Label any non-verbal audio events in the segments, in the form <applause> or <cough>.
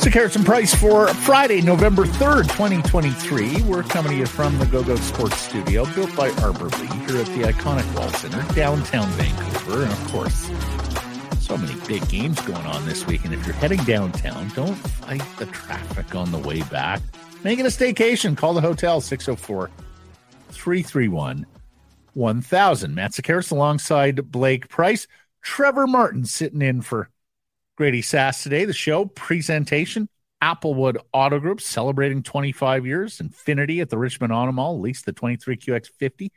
Sekeres and Price for Friday, November 3rd, 2023. We're coming to you from the Go Goat Sports Studio, built by Arbor Lee, here at the iconic Wall Center, downtown Vancouver. And of course, so many big games going on this week. And if you're heading downtown, don't fight the traffic on the way back. Make it a staycation. Call the hotel 604 331 1000. Matt Sekeres alongside Blake Price. Trevor Martin sitting in for Grady Sass today. The show presentation Applewood Auto Group celebrating 25 years. Infiniti at the Richmond Auto Mall, lease the 23QX50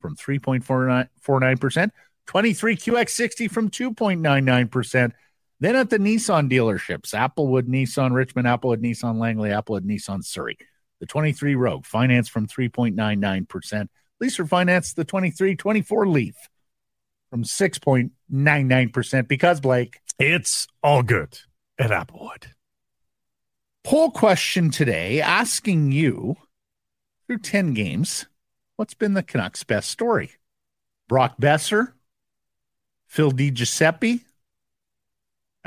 from 3.49%, 23QX60 from 2.99%. Then at the Nissan dealerships, Applewood Nissan Richmond, Applewood Nissan Langley, Applewood Nissan Surrey. The 23 Rogue, finance from 3.99%. Lease or finance the 23 24 Leaf from 6.99% because Blake it's all good at Applewood. Poll question today asking you through 10 games, what's been the Canucks' best story? Brock Boeser, Phil DiGiuseppe,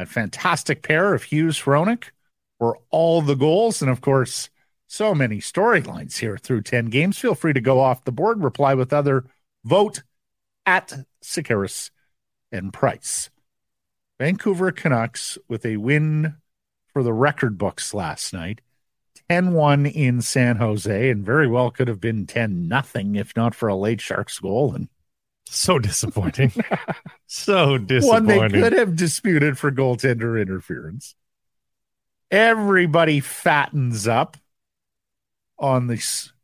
a fantastic pair of Hughes Hronek, or all the goals. And of course, so many storylines here through 10 games. Feel free to go off the board, reply with other vote at Sekeres and Price. Vancouver Canucks with a win for the record books last night. 10 1 in San Jose, and very well could have been 10 nothing if not for a late Sharks goal. And so disappointing. <laughs> so disappointing. One they could have disputed for goaltender interference. Everybody fattens up on the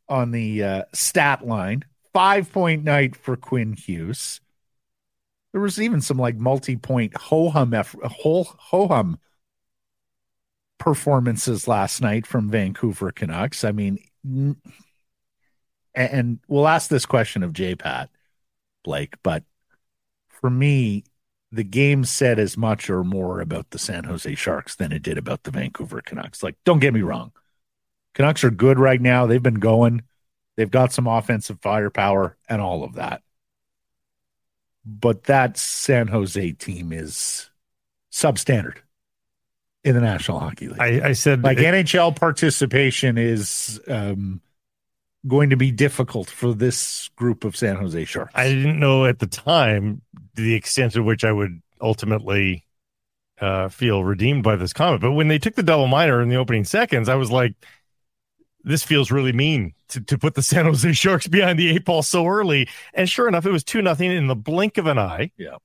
on the uh, stat line. Five point night for Quinn Hughes. There was even some like multi-point ho hum ho hum performances last night from Vancouver Canucks. I mean, and we'll ask this question of J Pat Blake, but for me, the game said as much or more about the San Jose Sharks than it did about the Vancouver Canucks. Like, don't get me wrong. Canucks are good right now. They've been going. They've got some offensive firepower and all of that but that San Jose team is substandard in the National Hockey League. I, I said like it, NHL participation is um, going to be difficult for this group of San Jose Sharks. I didn't know at the time the extent to which I would ultimately uh, feel redeemed by this comment, but when they took the double minor in the opening seconds, I was like, this feels really mean to, to put the San Jose Sharks behind the eight ball so early. And sure enough, it was 2 nothing in the blink of an eye. Yeah.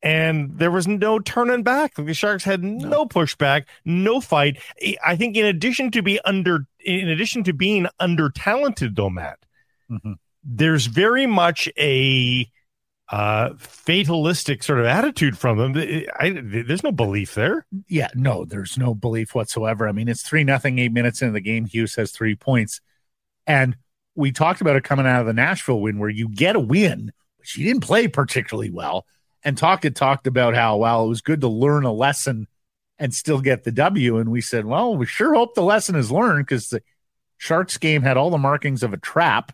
And there was no turning back. The Sharks had no, no pushback, no fight. I think in addition to be under in addition to being under talented though, Matt, mm-hmm. there's very much a uh, fatalistic sort of attitude from them. I, there's no belief there. Yeah, no, there's no belief whatsoever. I mean, it's three nothing, eight minutes into the game. Hughes has three points, and we talked about it coming out of the Nashville win, where you get a win, but you didn't play particularly well. And Talk had talked about how well it was good to learn a lesson and still get the W. And we said, well, we sure hope the lesson is learned because the Sharks game had all the markings of a trap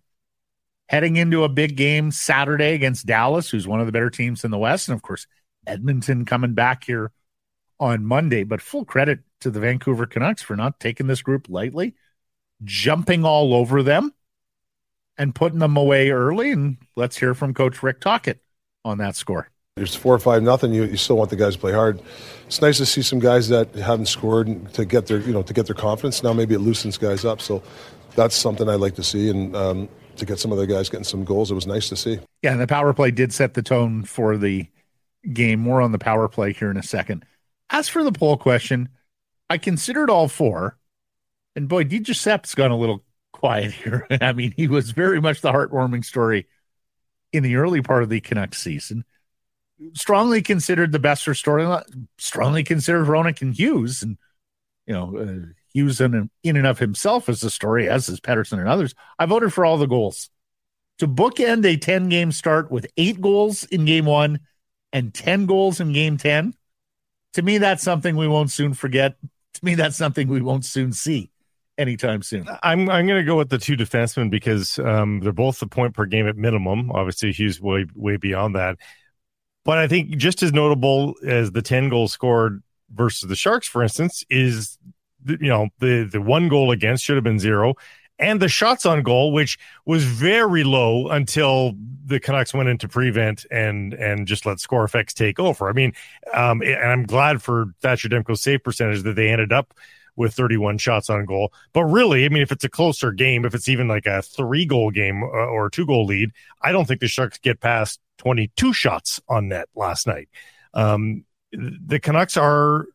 heading into a big game Saturday against Dallas, who's one of the better teams in the West. And of course, Edmonton coming back here on Monday. But full credit to the Vancouver Canucks for not taking this group lightly, jumping all over them and putting them away early. And let's hear from Coach Rick Tocchet on that score. There's four or five nothing. You, you still want the guys to play hard. It's nice to see some guys that haven't scored to get their you know to get their confidence. Now maybe it loosens guys up. So that's something I'd like to see. And um, to get some other guys getting some goals. It was nice to see. Yeah, and the power play did set the tone for the game. More on the power play here in a second. As for the poll question, I considered all four, and boy, DiGiuseppe's gone a little quiet here. <laughs> I mean, he was very much the heartwarming story in the early part of the Canucks season. Strongly considered the best story. Strongly considered Hronek and Hughes, and you know, uh, Hughes in, in and of himself as a story, as is Pettersson and others. I voted for all the goals. To bookend a 10 game start with eight goals in game one and 10 goals in game 10, to me, that's something we won't soon forget. To me, that's something we won't soon see anytime soon. I'm I'm going to go with the two defensemen because um, they're both the point per game at minimum. Obviously, Hughes way way beyond that. But I think just as notable as the 10 goals scored versus the Sharks, for instance, is you know the the one goal against should have been zero, and the shots on goal, which was very low until the Canucks went into prevent and and just let score effects take over. I mean, um, and I'm glad for Thatcher Demko's save percentage that they ended up with 31 shots on goal. But really, I mean, if it's a closer game, if it's even like a three goal game uh, or two goal lead, I don't think the Sharks get past 22 shots on net last night. Um, the Canucks are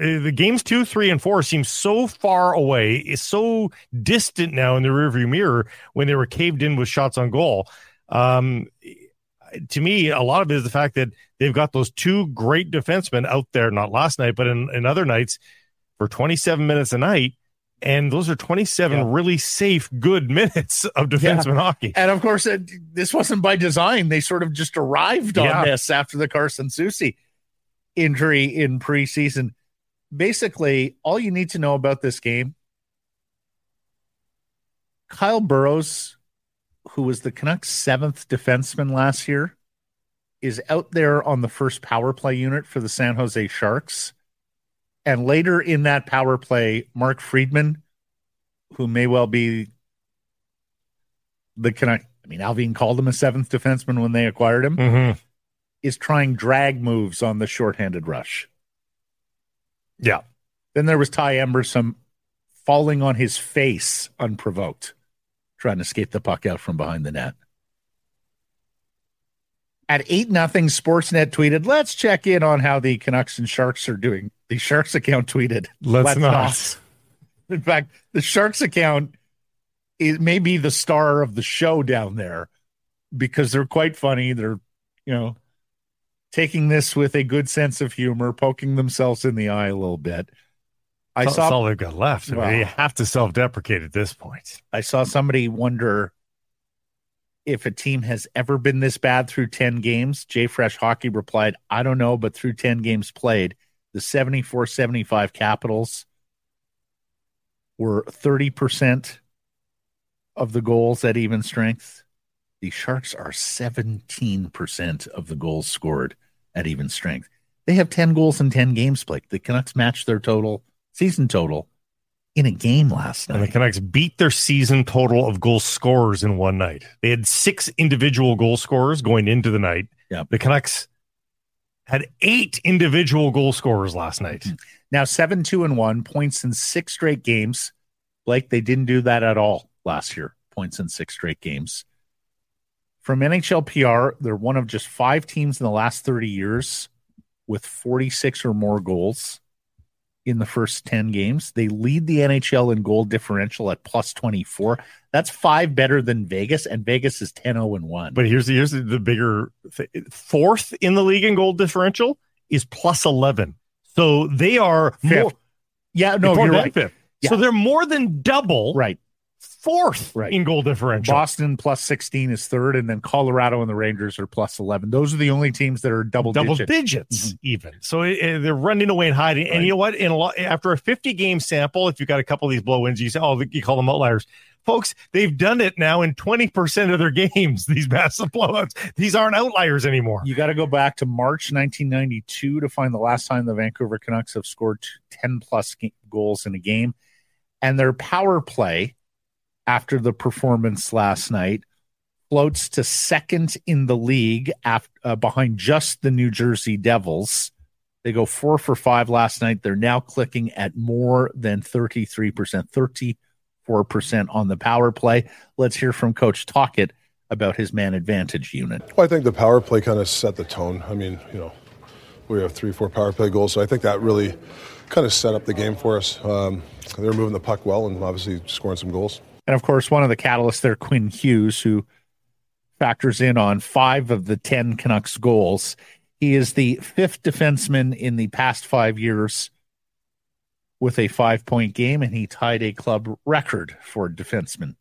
uh, the games two, three, and four seem so far away, is so distant now in the rearview mirror when they were caved in with shots on goal. Um, to me, a lot of it is the fact that they've got those two great defensemen out there, not last night, but in, in other nights for 27 minutes a night. And those are 27 yeah. really safe, good <laughs> minutes of defenseman yeah. hockey. And of course, it, this wasn't by design. They sort of just arrived on yeah. this after the Carson Soucy injury in preseason. Basically, all you need to know about this game Kyle Burroughs, who was the Canucks' seventh defenseman last year, is out there on the first power play unit for the San Jose Sharks and later in that power play, Mark Friedman, who may well be the connect. I mean, Allvin called him a seventh defenseman when they acquired him. Mm-hmm. Is trying drag moves on the shorthanded rush. Yeah. Then there was Ty Emberson falling on his face unprovoked, trying to skate the puck out from behind the net. At 8 nothing, Sportsnet tweeted, let's check in on how the Canucks and Sharks are doing. The Sharks account tweeted, let's, let's not. not. In fact, the Sharks account is maybe the star of the show down there because they're quite funny. They're, you know, taking this with a good sense of humor, poking themselves in the eye a little bit. I that's saw all they've got left. I well, mean, you have to self-deprecate at this point. I saw somebody wonder if a team has ever been this bad through 10 games. JFresh Hockey replied, I don't know, but through 10 games played, the 74 75 Capitals were 30% of the goals at even strength. The Sharks are 17% of the goals scored at even strength. They have 10 goals in 10 games played. The Canucks matched their total, season total, in a game last night. And the Canucks beat their season total of goal scorers in one night. They had six individual goal scorers going into the night. Yeah. The Canucks had eight individual goal scorers last night. Mm-hmm. Now seven, two, and one points in six straight games. Blake, they didn't do that at all last year. Points in six straight games. From NHL PR, they're one of just five teams in the last 30 years with 46 or more goals in the first 10 games. They lead the NHL in goal differential at plus 24. That's five better than Vegas, and Vegas is 10 0 and 1. But here's, here's the bigger th- fourth in the league in goal differential is plus 11. So they are fifth. more. Yeah, no, you're right. Fifth. Yeah. So they're more than double. Right fourth right. in goal differential. Boston plus 16 is third, and then Colorado and the Rangers are plus 11. Those are the only teams that are double double digits, digits mm-hmm. even. So uh, they're running away and hiding. Right. And you know what? In a lot, after a 50 game sample, if you've got a couple of these blow ins, you say, oh, you call them outliers. Folks, they've done it now in 20% of their <laughs> games, these massive blowouts. These aren't outliers anymore. You got to go back to March 1992 to find the last time the Vancouver Canucks have scored 10 plus goals in a game. And their power play after the performance last night, floats to second in the league after, uh, behind just the New Jersey Devils. They go four for five last night. They're now clicking at more than 33%, 34% on the power play. Let's hear from Coach Tocchet about his man advantage unit. Well, I think the power play kind of set the tone. I mean, you know, we have three, four power play goals, so I think that really kind of set up the game for us. Um, they're moving the puck well and obviously scoring some goals. And of course, one of the catalysts there, Quinn Hughes, who factors in on five of the 10 Canucks goals. He is the fifth defenseman in the past five years with a five point game, and he tied a club record for defenseman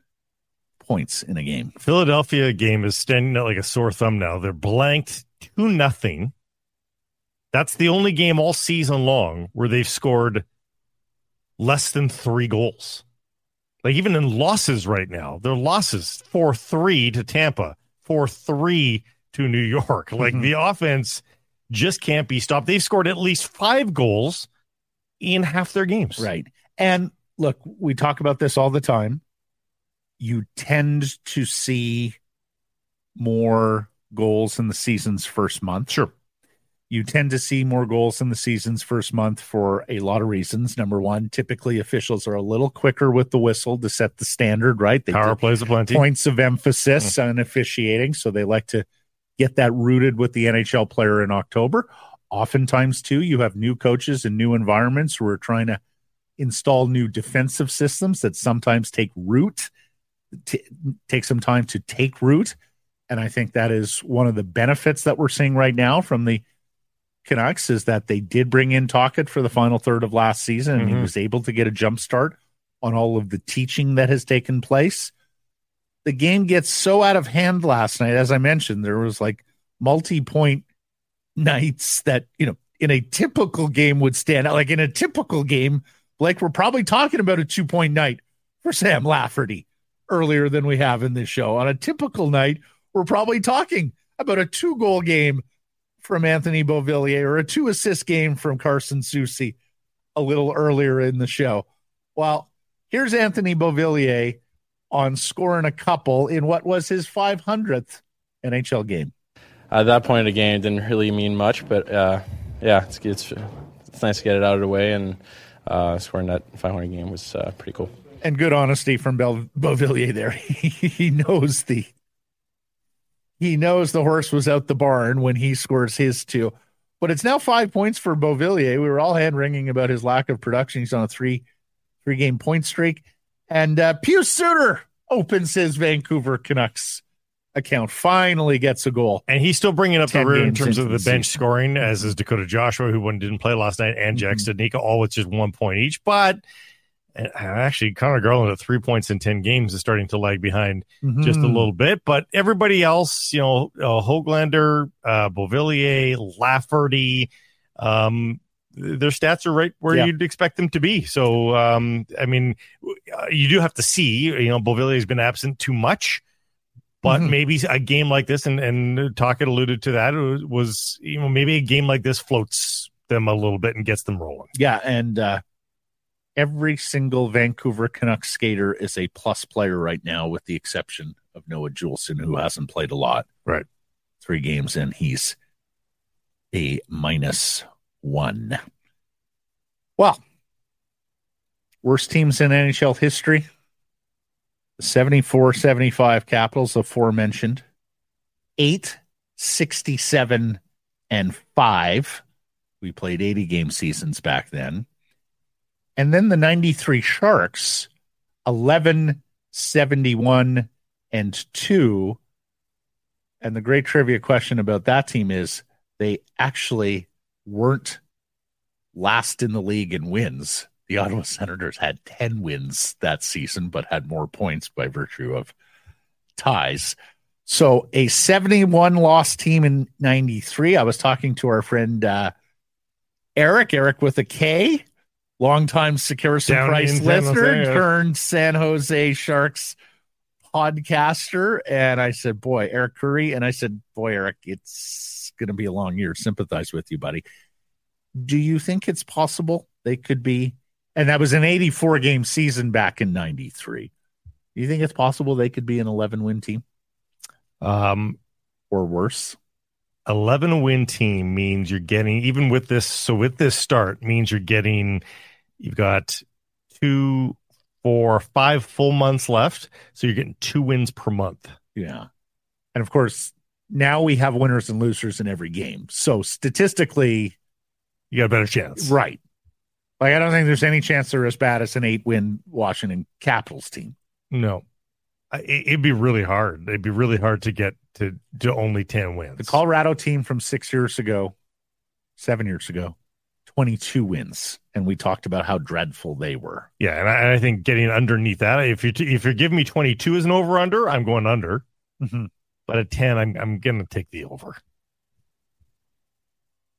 points in a game. Philadelphia game is standing out like a sore thumb now. They're blanked 2 nothing. That's the only game all season long where they've scored less than three goals. Like even in losses right now, their losses 4 3 to Tampa, 4 3 to New York. Like mm-hmm. the offense just can't be stopped. They've scored at least five goals in half their games. Right. And look, we talk about this all the time. You tend to see more goals in the season's first month. Sure. You tend to see more goals in the season's first month for a lot of reasons. Number one, typically officials are a little quicker with the whistle to set the standard, right? They Power plays a plenty. Points of emphasis mm. on officiating. So they like to get that rooted with the NHL player in October. Oftentimes, too, you have new coaches and new environments who are trying to install new defensive systems that sometimes take root, t- take some time to take root. And I think that is one of the benefits that we're seeing right now from the Canucks is that they did bring in Tocchet for the final third of last season, and mm-hmm. he was able to get a jump start on all of the teaching that has taken place. The game gets so out of hand last night. As I mentioned, there was like multi point nights that, you know, in a typical game would stand out. Like in a typical game, like we're probably talking about a two point night for Sam Lafferty earlier than we have in this show. On a typical night, we're probably talking about a two goal game from Anthony Beauvillier or a two assist game from Carson Soucy a little earlier in the show. Well, here's Anthony Beauvillier on scoring a couple in what was his 500th NHL game. At that point of the game, didn't really mean much, but uh, yeah, it's, it's, it's nice to get it out of the way and uh, scoring that 500 game was uh, pretty cool. And good honesty from Bel- Beauvillier there. <laughs> he knows the he knows the horse was out the barn when he scores his two. But it's now five points for Beauvillier. We were all hand wringing about his lack of production. He's on a three three game point streak. And uh, Pius Suter opens his Vancouver Canucks account. Finally gets a goal, and he's still bringing up the rear in terms of the, bench season. scoring, as is Dakota Joshua, who one didn't play last night, and Jack mm-hmm. Studnicka, all with just one point each. But uh, actually, Conor Garland at three points in ten games is starting to lag behind mm-hmm. just a little bit. But everybody else, you know, uh, Hoglander, uh, Beauvillier, Lafferty, um, their stats are right where yeah. you'd expect them to be. So, um, I mean, you do have to see, you know, Beauvillier has been absent too much. But mm-hmm. maybe a game like this, and and Tocchet alluded to that, was you know maybe a game like this floats them a little bit and gets them rolling. Yeah, and uh, every single Vancouver Canucks skater is a plus player right now, with the exception of Noah Juulsen, who hasn't played a lot. Right, three games in, he's a minus one. Well, worst teams in NHL history. 74 75 Capitals, aforementioned, 8 67 and 5. We played 80 game seasons back then. And then the 93 Sharks, 11 71 and 2. And the great trivia question about that team is they actually weren't last in the league in wins the Ottawa Senators had 10 wins that season, but had more points by virtue of ties. So a 71 loss team in 93. I was talking to our friend uh, Eric, Eric with a K, longtime Sekeres and Price listener, turned San Jose Sharks podcaster. And I said, Boy, Eric Curry. And I said, Boy, Eric, it's going to be a long year. Sympathize with you, buddy. Do you think it's possible they could be and that was an 84 game season back in 93. Do you think it's possible they could be an 11 win team? Um, or worse? 11 win team means you're getting, even with this, so with this start, means you're getting, you've got two, four, five full months left. So you're getting two wins per month. Yeah. And of course, now we have winners and losers in every game. So statistically, you got a better chance. Right. Like I don't think there's any chance they're as bad as an eight win Washington Capitals team. No, it'd be really hard. It'd be really hard to get to to only ten wins. The Colorado team from six years ago, seven years ago, twenty two wins, and we talked about how dreadful they were. Yeah, and I, I think getting underneath that, if you if you're giving me twenty two as an over under, I'm going under. Mm-hmm. But at ten, I'm I'm going to take the over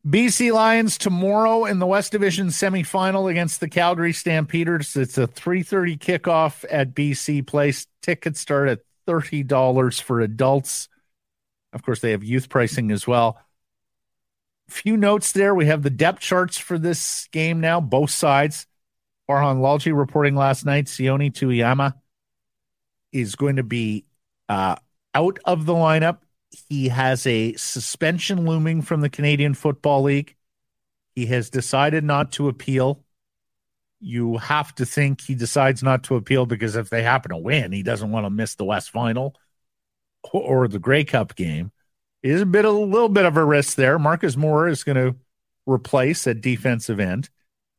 BC Lions tomorrow in the West Division semifinal against the Calgary Stampeders. It's a 3:30 kickoff at BC Place. Tickets start at $30 for adults. Of course, they have youth pricing as well. Few notes there. We have the depth charts for this game now, both sides. Farhan Lalji reporting last night, Sione Teuhema is going to be uh, out of the lineup he has a suspension looming from the Canadian Football League. He has decided not to appeal. You have to think he decides not to appeal because if they happen to win, he doesn't want to miss the West Final or the Grey Cup game. It is a bit a little bit of a risk there. Marcus Moore is going to replace at defensive end.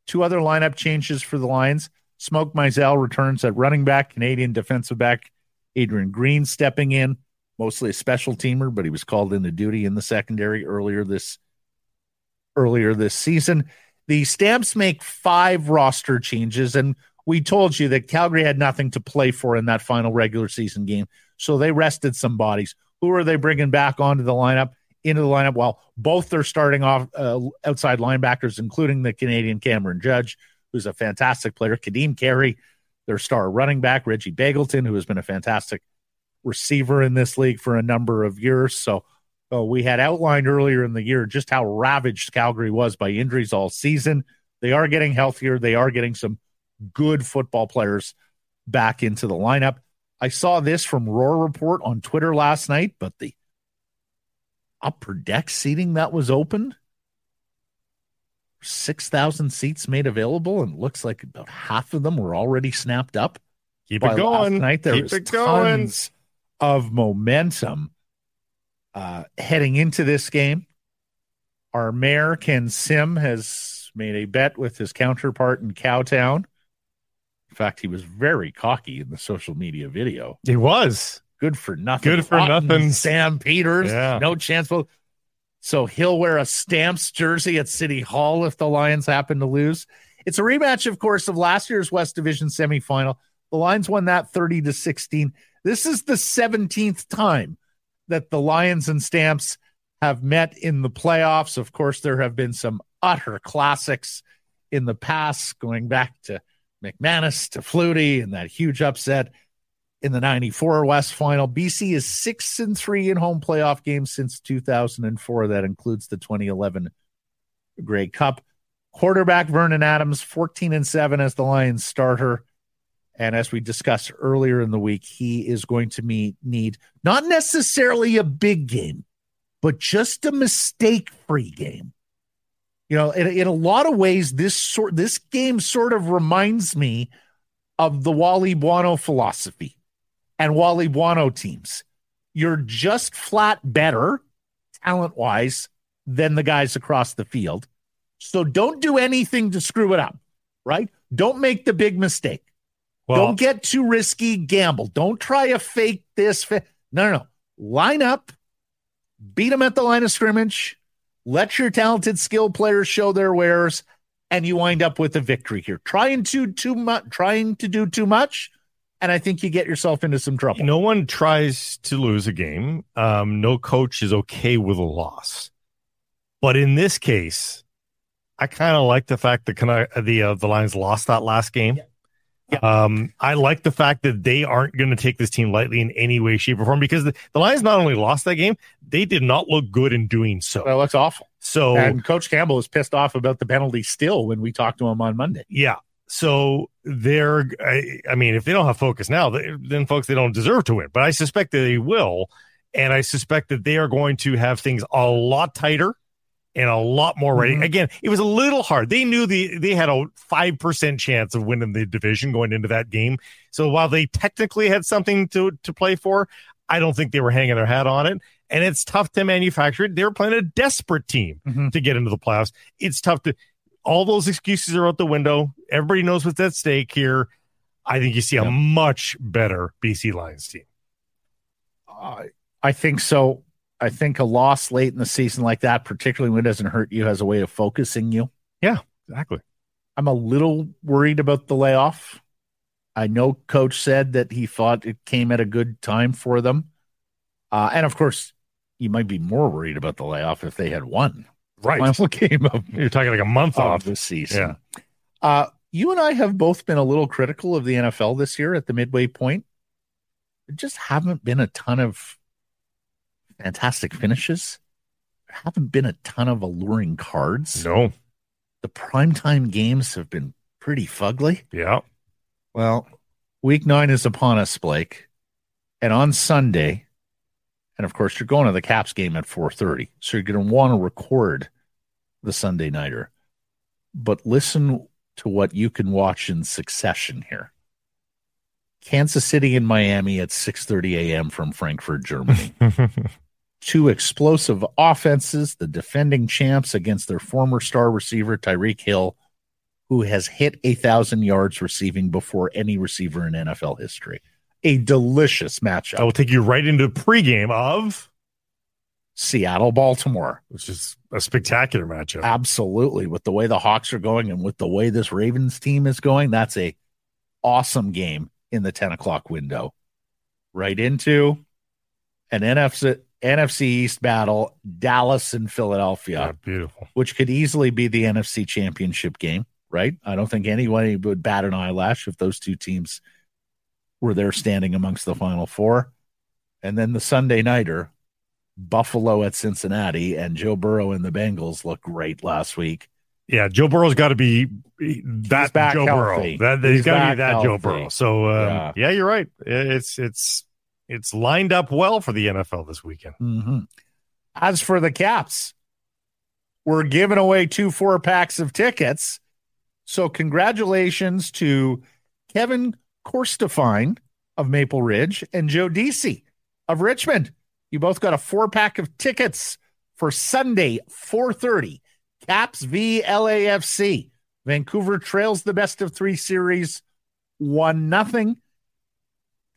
Two other lineup changes for the Lions. Smoke Mizzell returns at running back, Canadian defensive back Adrian Green stepping in mostly a special teamer, but he was called into duty in the secondary earlier this earlier this season. The Stamps make five roster changes, and we told you that Calgary had nothing to play for in that final regular season game, so they rested some bodies. Who are they bringing back onto the lineup? Into the lineup, well, both are starting off uh, outside linebackers, including the Canadian Cameron Judge, who's a fantastic player. Ka'Deem Carey, their star running back, Reggie Begelton, who has been a fantastic receiver in this league for a number of years. So uh, we had outlined earlier in the year just how ravaged Calgary was by injuries all season. They are getting healthier. They are getting some good football players back into the lineup. I saw this from Roar Report on Twitter last night, but the upper deck seating that was open, 6,000 seats made available, and looks like about half of them were already snapped up. Keep it going. Night. There Keep it going. Tons of momentum uh, heading into this game. Our mayor, Ken Sim, has made a bet with his counterpart in Cowtown. In fact, he was very cocky in the social media video. He was. Good for nothing. Good for nothing. Sam Peters. Yeah. No chance. So he'll wear a Stamps jersey at City Hall if the Lions happen to lose. It's a rematch, of course, of last year's West Division semifinal. The Lions won that 30 to 16. This is the 17th time that the Lions and Stamps have met in the playoffs. Of course, there have been some utter classics in the past, going back to McManus to Flutie and that huge upset in the 94 West final. BC is six and three in home playoff games since 2004. That includes the 2011 Grey Cup. Quarterback Vernon Adams, 14 and seven as the Lions starter. And as we discussed earlier in the week, he is going to meet, need not necessarily a big game, but just a mistake free game. You know, in, in a lot of ways, this sort this game sort of reminds me of the Wally Buono philosophy and Wally Buono teams. You're just flat better talent wise than the guys across the field. So don't do anything to screw it up, right? Don't make the big mistake. Well, Don't get too risky. Gamble. Don't try a fake this. Fa- no, no, no. Line up. Beat them at the line of scrimmage. Let your talented skill players show their wares, and you wind up with a victory here. Trying to too much, trying to do too much, and I think you get yourself into some trouble. No one tries to lose a game. Um, no coach is okay with a loss, but in this case, I kind of like the fact that the uh, the Lions lost that last game. Yeah. Um, I like the fact that they aren't going to take this team lightly in any way, shape, or form because the, the, Lions not only lost that game, they did not look good in doing so. That looks awful. So, and Coach Campbell is pissed off about the penalty still when we talked to him on Monday. Yeah. So they're, I, I mean, if they don't have focus now, they, then folks, they don't deserve to win, but I suspect that they will. And I suspect that they are going to have things a lot tighter and a lot more ready. Mm-hmm. Again, it was a little hard. They knew the they had a five percent chance of winning the division going into that game. So while they technically had something to to play for, I don't think they were hanging their hat on it. And it's tough to manufacture it. They were playing a desperate team mm-hmm. to get into the playoffs. It's tough to. All those excuses are out the window. Everybody knows what's at stake here. I think you see a much better BC Lions team. Uh, I think so. I think a loss late in the season like that, particularly when it doesn't hurt you, has a way of focusing you. Yeah, exactly. I'm a little worried about the layoff. I know coach said that he thought it came at a good time for them. Uh, and of course, you might be more worried about the layoff if they had won Right. Final <laughs> game of, You're talking like a month of off. the season. Yeah. Uh, you and I have both been a little critical of the NFL this year at the midway point. There just haven't been a ton of fantastic finishes. There haven't been a ton of alluring cards. No. The primetime games have been pretty fugly. Yeah. Well, week nine is upon us, Blake. And on Sunday, and of course, you're going to the Caps game at 4:30, so you're going to want to record the Sunday nighter. But listen to what you can watch in succession here. Kansas City and Miami at 6:30 a.m. from Frankfurt, Germany. <laughs> Two explosive offenses, the defending champs against their former star receiver Tyreek Hill, who has hit a thousand yards receiving before any receiver in NFL history. A delicious matchup. I will take you right into pregame of, Seattle, Baltimore. which is a spectacular matchup. Absolutely. With the way the Hawks are going and with the way this Ravens team is going, that's a awesome game in the 10 o'clock window. Right into an NFC, NFC East battle, Dallas and Philadelphia, Yeah, beautiful. which could easily be the NFC championship game, right? I don't think anybody would bat an eyelash if those two teams were there standing amongst the final four. And then the Sunday nighter, Buffalo at Cincinnati, and Joe Burrow and the Bengals looked great last week. Yeah, Joe Burrow's got to be that Joe healthy. Burrow. That He's he's got to be that Joe. Burrow. So um, Yeah. yeah. you're right. It's it's it's lined up well for the NFL this weekend. Mhm. As for the Caps, we're giving away two four packs of tickets. So congratulations to Kevin Korstefine of Maple Ridge and Joe Deasy of Richmond. You both got a four pack of tickets for Sunday, 4:30. Caps v LAFC. Vancouver trails the best of three series, one nothing.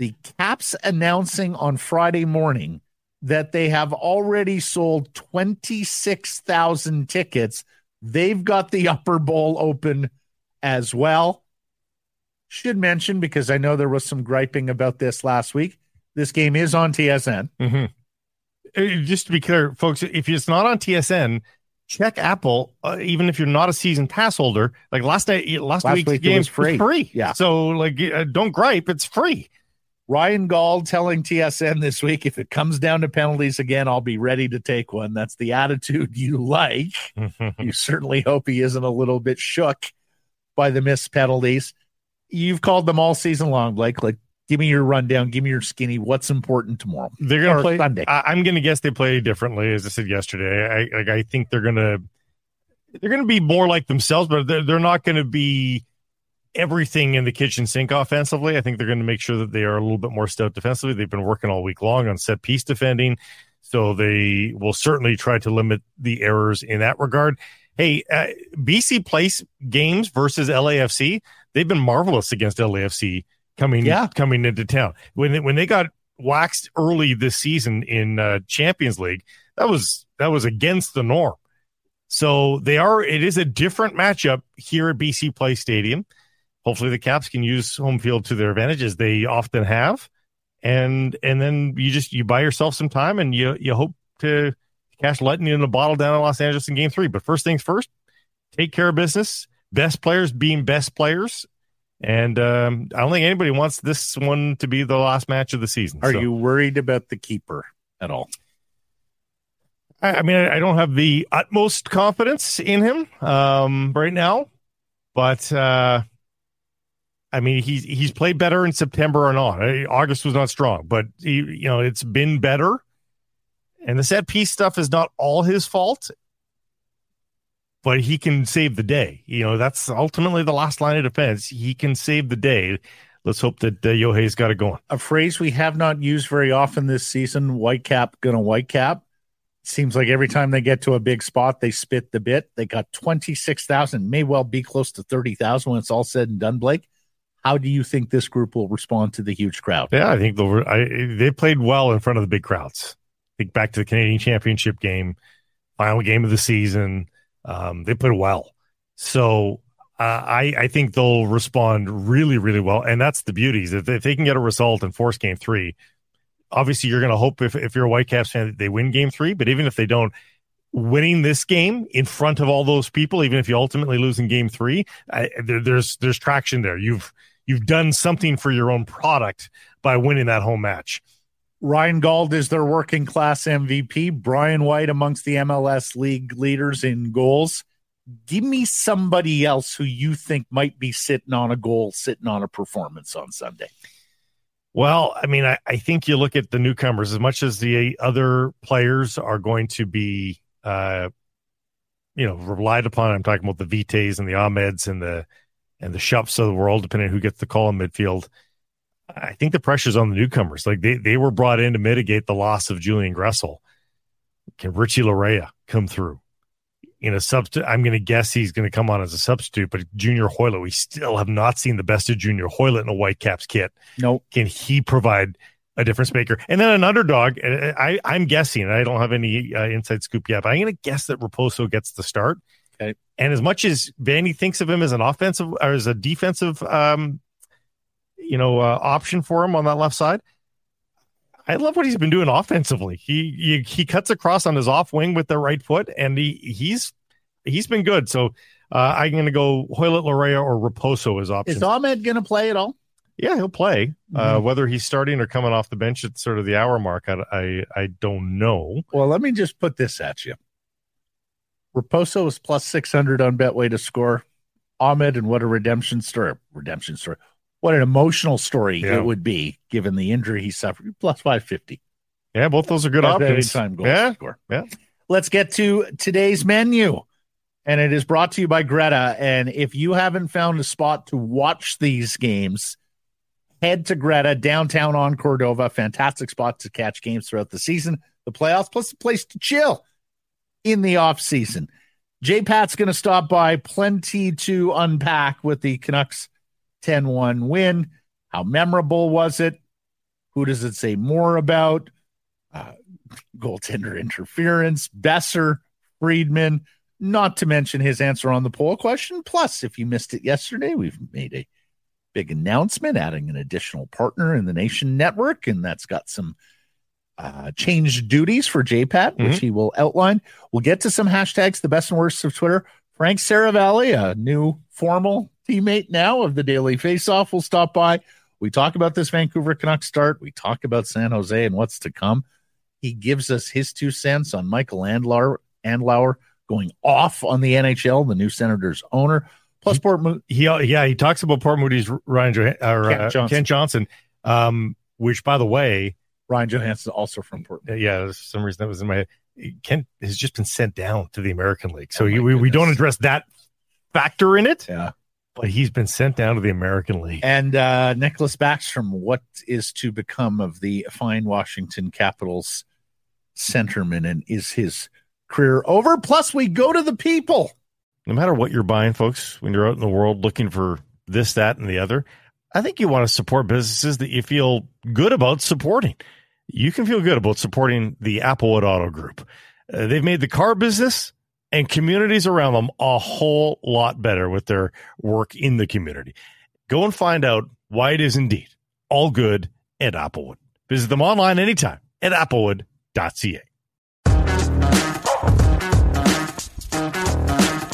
The Caps announcing on Friday morning that they have already sold 26,000 tickets. They've got the upper bowl open as well. Should mention, because I know there was some griping about this last week, this game is on TSN. Uh, Just to be clear, folks, if it's not on TSN, check Apple. Uh, even if you're not a season pass holder, like last night, last, Last week's week game was free. free. Yeah. So like, uh, don't gripe. It's free. Ryan Gauld telling TSN this week if it comes down to penalties again, I'll be ready to take one. That's the attitude you like. <laughs> you certainly hope he isn't a little bit shook by the missed penalties. You've called them all season long, Blake. Like, give me your rundown. Give me your skinny. What's important tomorrow? They're gonna play Sunday. I, I'm gonna guess they play differently, as I said yesterday. I like I think they're gonna they're gonna be more like themselves, but they're they're not gonna be everything in the kitchen sink offensively. I think they're gonna make sure that they are a little bit more stout defensively. They've been working all week long on set piece defending, so they will certainly try to limit the errors in that regard. Hey, uh, BC Place games versus LAFC, they've been marvelous against LAFC coming Yeah. coming into town. When they, when they got waxed early this season in uh, Champions League, that was that was against the norm. So they are. It is a different matchup here at BC Place Stadium. Hopefully, the Caps can use home field to their advantage as they often have, and and then you just you buy yourself some time and you you hope to cash lightning in a bottle down in Los Angeles in Game Three. But first things first, take care of business. Best players being best players. And um, I don't think anybody wants this one to be the last match of the season. Are So, you worried about the keeper at all? I, I mean, I, I don't have the utmost confidence in him um, right now, but uh, I mean, he's he's played better in September on. Uh, August was not strong, but he, you know, it's been better. And the set piece stuff is not all his fault, but he can save the day. You know, that's ultimately the last line of defense. He can save the day. Let's hope that uh, Yohei's got it going. A phrase we have not used very often this season Whitecap gonna Whitecap. Seems like every time they get to a big spot, they spit the bit. They got 26,000, may well be close to 30,000 when it's all said and done, Blake. How do you think this group will respond to the huge crowd? Yeah, I think they'll, I, they played well in front of the big crowds. Think back to the Canadian Championship game, final game of the season. Um, they played well, so uh, I I think they'll respond really really well, and that's the beauty is if, if they can get a result and force game three. Obviously, you're going to hope if if you're a Whitecaps fan that they win game three, but even if they don't, winning this game in front of all those people, even if you ultimately lose in game three, I, there, there's there's traction there. You've you've done something for your own product by winning that home match. Ryan Gauld is their working class MVP. Brian White amongst the MLS league leaders in goals. Give me somebody else who you think might be sitting on a goal, sitting on a performance on Sunday. Well, I mean, I, I think you look at the newcomers as much as the other players are going to be, uh, you know, relied upon. I'm talking about the Vites and the Ahmeds and the and the Shuffs of the world, depending on who gets the call in midfield. I think the pressure's on the newcomers. Like they, they were brought in to mitigate the loss of Julian Gressel. Can Richie Laryea come through? In a substitute, I'm going to guess he's going to come on as a substitute, but Junior Hoilett, we still have not seen the best of Junior Hoilett in a Whitecaps kit. No. Nope. Can he provide a difference maker? And then an underdog, I, I'm guessing, I don't have any uh, inside scoop yet, but I'm going to guess that Raposo gets the start. And as much as Vanni thinks of him as an offensive or as a defensive um, you know uh, option for him on that left side. I love what he's been doing offensively. He he, he cuts across on his off wing with the right foot, and he he's he's been good. So uh, I'm going to go Hoilett, Laryea, or Raposo as options. Is Ahmed going to play at all? Yeah, he'll play. Uh, mm-hmm. Uh, whether he's starting or coming off the bench at sort of the hour mark, I, I, I don't know. Well, let me just put this at you. Raposo is plus six hundred on Betway to score. Ahmed and what a redemption story! Redemption story what an emotional story yeah. it would be given the injury he suffered. Plus 550. Yeah, both those are good options. Time goal yeah. Score. Yeah. Let's get to today's menu. And it is brought to you by Greta. And if you haven't found a spot to watch these games, head to Greta downtown on Cordova. Fantastic spot to catch games throughout the season, the playoffs, plus a place to chill in the off season. J Pat's going to stop by. Plenty to unpack with the Canucks 10 1 win. How memorable was it? Who does it say more about? Uh, goaltender interference, Boeser, Friedman, not to mention his answer on the poll question. Plus, if you missed it yesterday, we've made a big announcement adding an additional partner in the Nation Network, and that's got some uh, changed duties for JPAT, mm-hmm. which he will outline. We'll get to some hashtags, the best and worst of Twitter. Frank Seravalli, a new formal teammate now of the Daily Faceoff, will stop by. We talk about this Vancouver Canucks start. We talk about San Jose and what's to come. He gives us his two cents on Michael Andlauer, Andlauer going off on the NHL, the new Senators owner. Plus, Port Mo- he yeah he talks about Port Moody's Ryan jo- or, Kent, uh, Johnson. Kent Johnson, um, which by the way, Ryan Johansen also from Port. Yeah, for some reason that was in my head. Kent has just been sent down to the American League, so oh we, we don't address that factor in it. Yeah, but he's been sent down to the American League. And uh, Nicklas Backstrom, what is to become of the fine Washington Capitals centerman, and is his career over? Plus, we go to the people. No matter what you're buying, folks, when you're out in the world looking for this, that, and the other, I think you want to support businesses that you feel good about supporting. You can feel good about supporting the Applewood Auto Group. Uh, they've made the car business and communities around them a whole lot better with their work in the community. Go and find out why it is indeed all good at Applewood. Visit them online anytime at applewood.ca.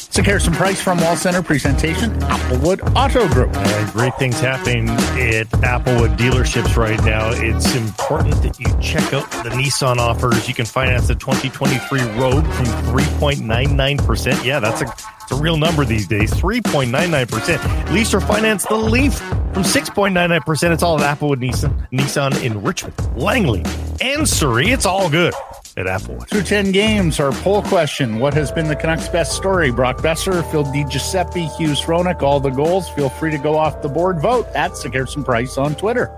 It's a Sekeres and Price from Wall Center presentation, Applewood Auto Group. Great things happening at Applewood dealerships right now. It's important that you check out the Nissan offers. You can finance the 2023 Rogue from 3.99%. Yeah, that's a, that's a real number these days. 3.99%. Lease or finance the Leaf from 6.99%. It's all at Applewood Nissan, Nissan in Richmond, Langley, and Surrey. It's all good at Applewood. Through 10 games, our poll question What has been the Canucks' best story? Brock Boeser, Phil DiGiuseppe, Hughes Hronek, all the goals. Feel free to go off the board. Vote at Sekeres and Price on Twitter.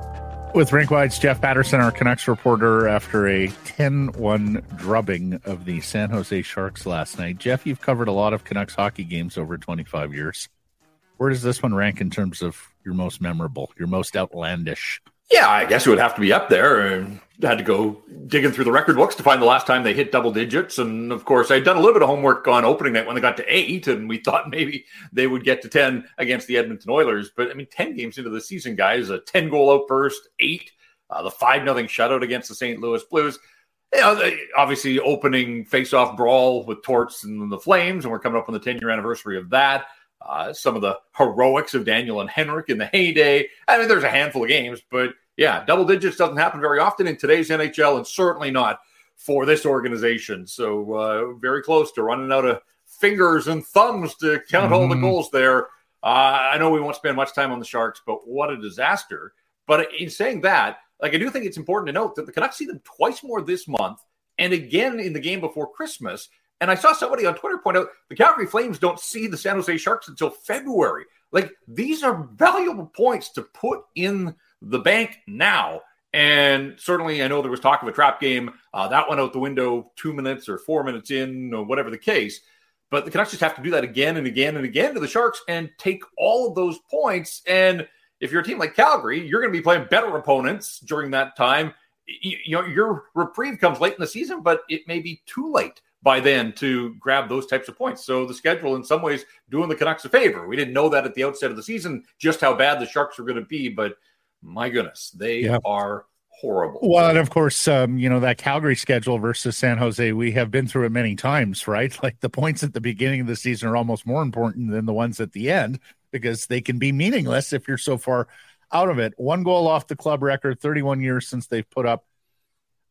With Rinkwide's Jeff Paterson, our Canucks reporter, after a 10 1 drubbing of the San Jose Sharks last night. Jeff, you've covered a lot of Canucks hockey games over 25 years. Where does this one rank in terms of your most memorable, your most outlandish? Yeah, I guess it would have to be up there. And had to go digging through the record books to find the last time they hit double digits. And of course, I'd done a little bit of homework on opening night when they got to eight, and we <laughs> thought maybe they would get to 10 against the Edmonton Oilers. But I mean, 10 games into the season, guys, a 10 goal outburst, eight, uh, the 5 nothing shutout against the St. Louis Blues. you know, obviously opening face-off brawl with Torts and the Flames, and we're coming up on the 10-year anniversary of that. Uh, some of the heroics of Daniel and Henrik in the heyday. I mean, there's a handful of games, but yeah, double digits doesn't happen very often in today's NHL, and certainly not for this organization. So uh, very close to running out of fingers and thumbs to count mm-hmm. all the mm-hmm. goals there. Uh, I know we won't spend much time on the Sharks, but what a disaster. But in saying that, like I do think it's important to note that the Canucks see them twice more this month and again in the game before Christmas. And I saw somebody on Twitter point out the Calgary Flames don't see the San Jose Sharks until February. Like these are valuable points to put in the bank now. And certainly, I know there was talk of a trap game. Uh, that went out the window two minutes or four minutes in, or whatever the case. But the Canucks just have to do that again and again and again to the Sharks and take all of those points. And if you're a team like Calgary, you're going to be playing better opponents during that time. You, you know, your reprieve comes late in the season, but it may be too late by then to grab those types of points. So the schedule, in some ways, doing the Canucks a favor. We didn't know that at the outset of the season, just how bad the Sharks were going to be, but my goodness, they yep. are horrible. Well, and of course, um, you know, that Calgary schedule versus San Jose, we have been through it many times, right? <laughs> Like the points at the beginning of the season are almost more important than the ones at the end because they can be meaningless if you're so far out of it. One goal off the club record, 31 years since they've put up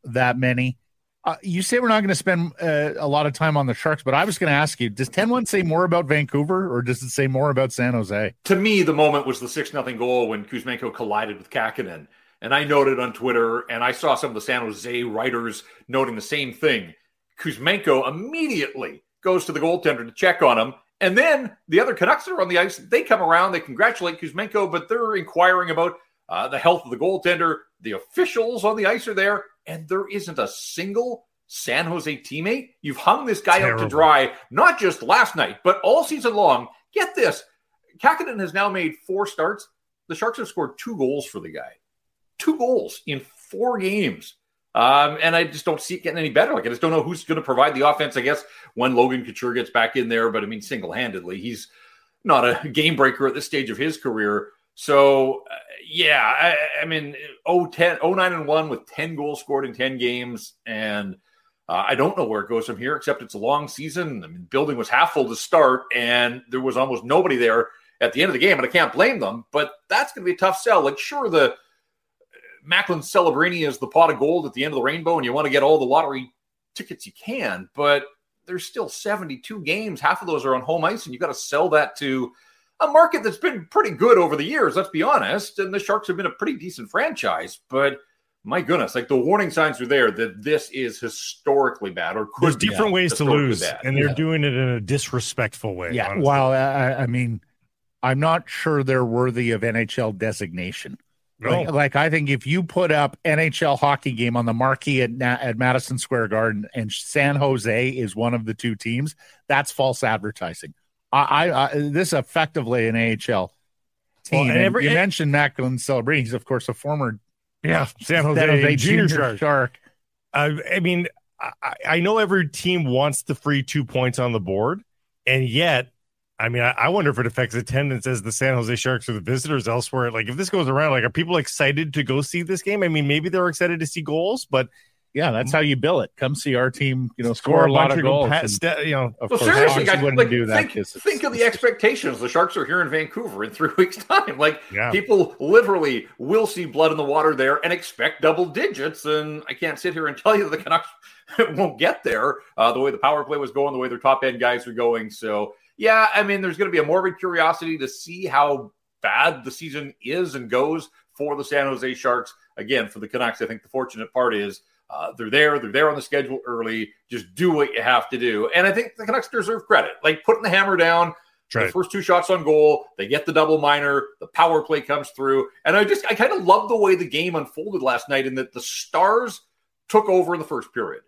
that many. Uh, you say we're not going to spend uh, a lot of time on the Sharks, but I was going to ask you: Does ten one say more about Vancouver, or does it say more about San Jose? To me, the moment was the six nothing goal when Kuzmenko collided with Kahkonen, and I noted on Twitter, and I saw some of the San Jose writers noting the same thing. Kuzmenko immediately goes to the goaltender to check on him, and then the other Canucks are on the ice, they come around, they congratulate Kuzmenko, but they're inquiring about uh, the health of the goaltender. The officials on the ice are there, and there isn't a single San Jose teammate. You've hung this guy Terrible. up to dry, not just last night, but all season long. Get this Kahkonen has now made four starts. The Sharks have scored two goals for the guy. Two goals in four games. Um, and I just don't see it getting any better. Like I just don't know who's going to provide the offense. I guess when Logan Couture gets back in there, but I mean single handedly, he's not a <laughs> game breaker at this stage of his career. So uh, yeah, I, I mean 010, 09 and one with ten goals scored in ten games, and uh, I don't know where it goes from here. Except it's a long season. I mean, building was half full to start, and there was almost nobody there at the end of the game, and I can't blame them. But that's going to be a tough sell. Like sure the Macklin Celebrini is the pot of gold at the end of the rainbow, and you want to get all the lottery tickets you can, but there's still 72 games. Half of those are on home ice, and you've got to sell that to a market that's been pretty good over the years. Let's be honest. And the Sharks have been a pretty decent franchise, but my goodness, like the warning signs are there that this is historically bad or could There's different ways to lose, bad. and they're yeah. doing it in a disrespectful way. Yeah. Honestly. Well, I, I mean, I'm not sure they're worthy of NHL designation. No. Like, like, I think if you put up NHL hockey game on the marquee at, at Madison Square Garden and San Jose is one of the two teams, that's false advertising. I, I, this effectively an AHL team. Well, every, you mentioned Macklin Celebrini. He's of course a former yeah San Jose, San Jose junior, junior shark. Uh, I mean, I, I know every team wants the free two points on the board, and yet I mean, I, I, wonder if it affects attendance as the San Jose Sharks or the visitors elsewhere. Like, if this goes around, like, are people excited to go see this game? I mean, maybe they're excited to see goals, but yeah, that's how you bill it. Come see our team, you know, score, score a, lot of goals. and, you know, of well, course, seriously, guys, like, do that think, think of the expectations. The Sharks are here in Vancouver in <laughs> three weeks' time. Like, yeah. people literally will see blood in the water there and expect double digits. And I can't sit here and tell you the Canucks <laughs> won't get there uh, the way the power play was going, the way their top end guys are going. So yeah, I mean, there's going to be a morbid curiosity to see how bad the season is and goes for the San Jose Sharks. Again, for the Canucks, I think the fortunate part is uh, they're there, they're there on the schedule early. Just do what you have to do. And I think the Canucks deserve credit, like putting the hammer down. Right. The first two shots on goal, they get the double minor, the power play comes through. And I just, I kind of love the way the game unfolded last night in that the Stars took over in the first period.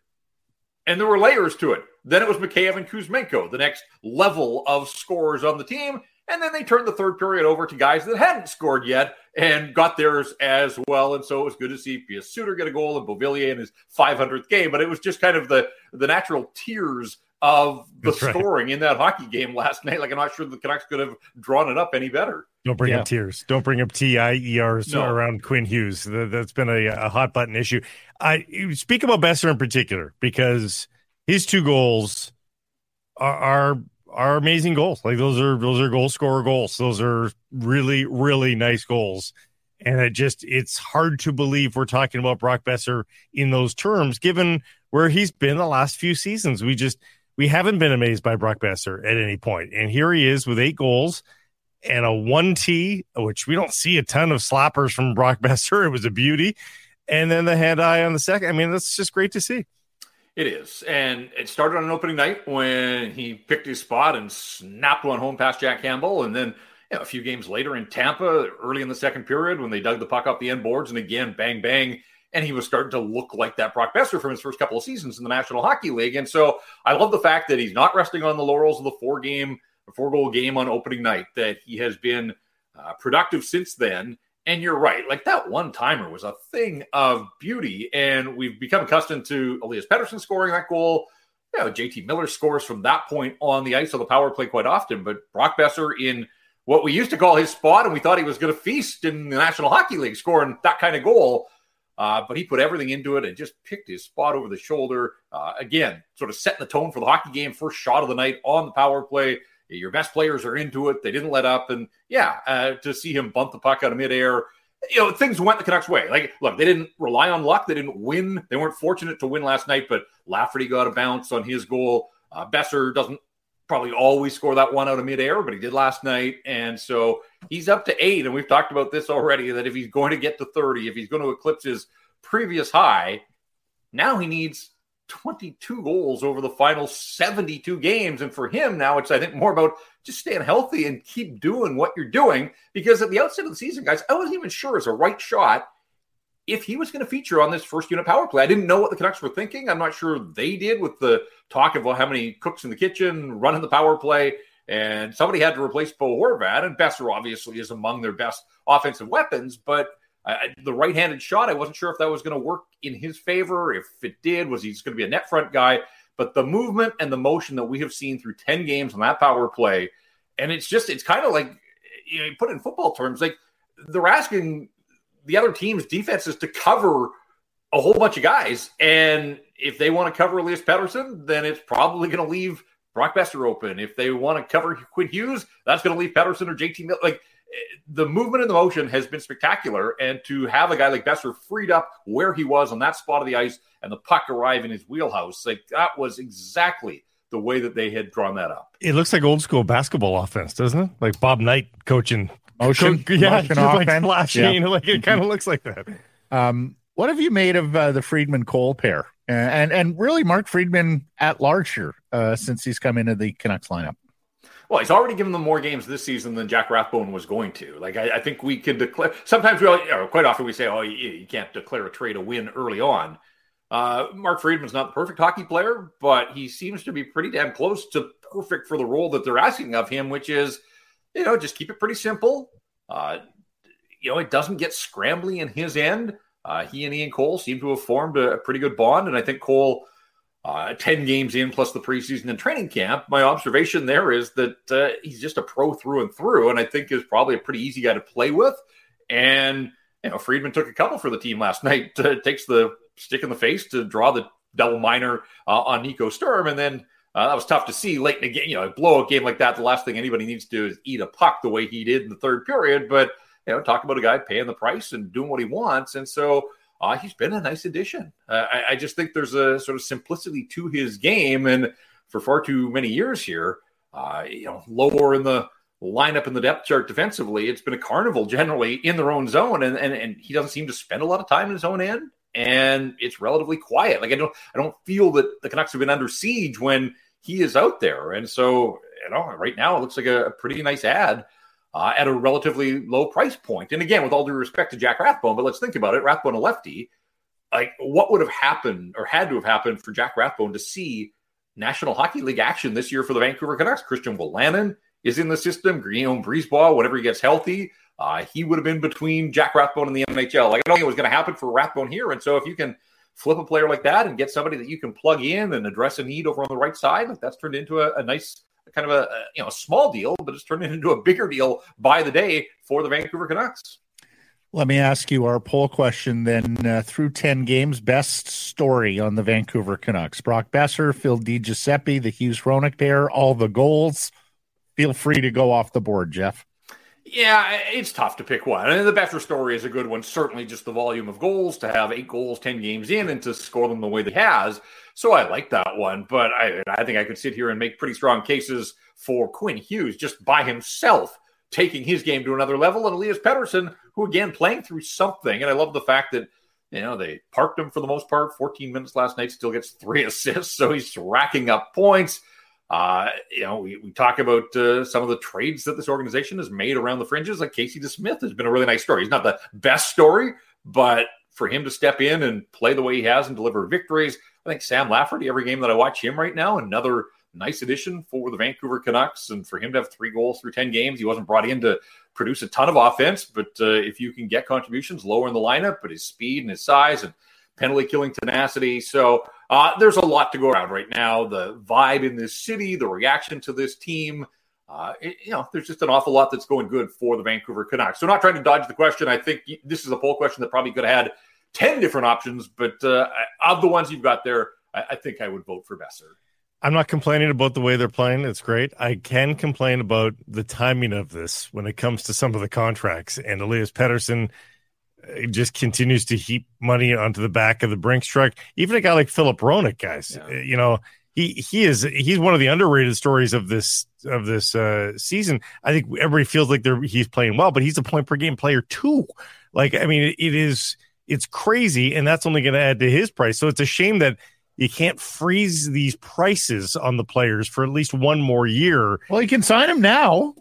And there were layers to it. Then it was Mikheyev and Kuzmenko, the next level of scorers on the team. And then they turned the third period over to guys that hadn't scored yet and got theirs as well. And so it was good to see Pius Suter get a goal and Beauvillier in his 500th game. But it was just kind of the, the natural tiers of the That's right. scoring in that hockey game last night. Like I'm not sure the Canucks could have drawn it up any better. Don't bring Yeah. up tears. Don't bring up TIERs No. around Quinn Hughes. That, that's been a, a hot button issue. I speak about Boeser in particular because his two goals are, are are amazing goals. Like those are those are goal scorer goals. Those are really really nice goals. And it just it's hard to believe we're talking about Brock Boeser in those terms, given where he's been the last few seasons. We just we haven't been amazed by Brock Boeser at any point. And here he is with eight goals and a one T, which we don't see a ton of slappers from Brock <laughs> Boeser. It was a beauty. And then the hand eye on the second. I mean, that's just great to see. It is. And it started on an opening night when he picked his spot and snapped one home past Jack Campbell. And then you know, a few games later in Tampa, early in the second period, when they dug the puck off the end boards and again, bang, bang. And he was starting to look like that Brock Boeser from his first couple of seasons in the National Hockey League. And so I love the fact that he's not resting on the laurels of the four game, four goal game on opening night, that he has been uh, productive since then. And you're right. Like that one timer was a thing of beauty. And we've become accustomed to Elias Pettersson scoring that goal. You know, JT Miller scores from that point on the ice of the power play quite often. But Brock Boeser in what we used to call his spot, and we thought he was going to feast in the National Hockey League scoring that kind of goal. Uh, but he put everything into it and just picked his spot over the shoulder. Uh, again, sort of setting the tone for the hockey game. First shot of the night on the power play. Your best players are into it. They didn't let up. And yeah, uh, to see him bump the puck out of midair, you know, things went the Canucks' way. Like, look, they didn't rely on luck. They didn't win. They weren't fortunate to win last night, but Lafferty got a bounce on his goal. Uh, Boeser doesn't probably always score that one out of midair, but he did last night. And so he's up to eight. And we've talked about this already that if he's going to get to 30, if he's going to eclipse his previous high, now he needs 22 goals over the final 72 games. And for him now, it's, I think, more about just staying healthy and keep doing what you're doing. Because at the outset of the season, guys, I wasn't even sure as a right shot if he was going to feature on this first unit power play. I didn't know what the Canucks were thinking. I'm not sure they did with the talk of well, how many cooks in the kitchen running the power play. And somebody had to replace Bo Horvat, and Boeser obviously is among their best offensive weapons. But I, the right-handed shot, I wasn't sure if that was going to work in his favor. If it did, was he just going to be a net front guy? But the movement and the motion that we have seen through ten games on that power play, and it's just it's kind of like you know, put it in football terms, like they're asking the other team's defenses to cover a whole bunch of guys, and if they want to cover Elias Pettersson, then it's probably going to leave Brock Boeser open. If they want to cover Quinn Hughes, that's going to leave Pettersson or JT Miller. Like the movement and the motion has been spectacular. And to have a guy like Boeser freed up where he was on that spot of the ice and the puck arrive in his wheelhouse, like that was exactly the way that they had drawn that up. It looks like old school basketball offense, doesn't it? Like Bob Knight coaching Motion, Co- yeah, motion just like offense. flashing. Like it kind of looks like that. Um, what have you made of uh, the Friedman Cole pair, uh, and and really Mark Friedman at large here uh, since he's come into the Canucks lineup? Well, he's already given them more games this season than Jack Rathbone was going to. Like, I, I think we can declare. Sometimes we, or quite often, we say, "Oh, you, you can't declare a trade a win early on." Uh, Mark Friedman's not the perfect hockey player, but he seems to be pretty damn close to perfect for the role that they're asking of him, which is, you know, just keep it pretty simple. Uh, you know, it doesn't get scrambly in his end. Uh, he and Ian Cole seem to have formed a, a pretty good bond, and I think Cole uh, 10 games in plus the preseason and training camp, my observation there is that uh, he's just a pro through and through, and I think is probably a pretty easy guy to play with. And, you know, Friedman took a couple for the team last <laughs> night, takes the stick in the face to draw the double minor uh, on Nico Sturm. And then uh, that was tough to see late in the game. You know, blow a game like that, the last thing anybody needs to do is eat a puck the way he did in the third period. But, you know, talk about a guy paying the price and doing what he wants. And so, uh, he's been a nice addition. Uh, I, I, just think there's a sort of simplicity to his game, and for far too many years here, uh, you know, lower in the lineup in the depth chart defensively, it's been a carnival generally in their own zone, and and and he doesn't seem to spend a lot of time in his own end, and it's relatively quiet. Like I don't I don't feel that the Canucks have been under siege when he is out there, and so you know, right now it looks like a, a pretty nice ad uh, at a relatively low price point. And again, with all due respect to Jack Rathbone, but let's think about it. Rathbone, a lefty, like what would have happened or had to have happened for Jack Rathbone to see National Hockey League action this year for the Vancouver Canucks? Christian Wolanin is in the system. Guillaume Brisebois, whenever he gets healthy, uh, he would have been between Jack Rathbone and the NHL. Like I don't think it was going to happen for Rathbone here. And so if you can flip a player like that and get somebody that you can plug in and address a need over on the right side, like that's turned into a, a nice kind of a, a, you know a small deal, but it's turned <laughs> into a bigger deal by the day for the Vancouver Canucks. Let me ask you our poll question then. Uh, through 10 games, best story on the Vancouver Canucks. Brock Boeser, Phil DiGiuseppe, the Hughes Hronek pair, all the goals. Feel free to go off the board, Jeff. Yeah, it's tough to pick one. I mean, the Boeser story is a good one. Certainly, just the volume of goals to have eight goals, 10 games in, and to score them the way that he has. So I like that one. But I, I think I could sit here and make pretty strong cases for Quinn Hughes just by himself taking his game to another level, and Elias Pettersson, who again playing through something. And I love the fact that you know they parked him for the most part. 14 minutes last night, still gets three <laughs> assists, so he's racking up points. Uh, you know, we, we talk about uh, some of the trades that this organization has made around the fringes. Like Casey DeSmith has been a really nice story. He's not the best story, but for him to step in and play the way he has and deliver victories, I think Sam Lafferty, every game that I watch him right now, another nice addition for the Vancouver Canucks. And for him to have three goals through 10 games, he wasn't brought in to produce a ton of offense. But uh, if you can get contributions lower in the lineup, but his speed and his size and penalty killing tenacity. So uh, there's a lot to go around right now. The vibe in this city, the reaction to this team. Uh, it, you know, there's just an awful lot that's going good for the Vancouver Canucks. So, not trying to dodge the question. I think this is a poll question that probably could have had 10 different options, but uh, of the ones you've got there, I, I think I would vote for Boeser. I'm not complaining about the way they're playing. It's great. I can complain about the timing of this when it comes to some of the contracts. And Elias Pettersson uh, just continues to heap money onto the back of the Brinks truck. Even a guy like Filip Hronek, guys, yeah. Uh, you know, he he is he's one of the underrated stories of this of this uh, season. I think everybody feels like they're he's playing well, but he's a point per game player too. Like I mean, it is it's crazy, and that's only going to add to his price. So it's a shame that you can't freeze these prices on the players for at least one more year. Well, you can sign them now.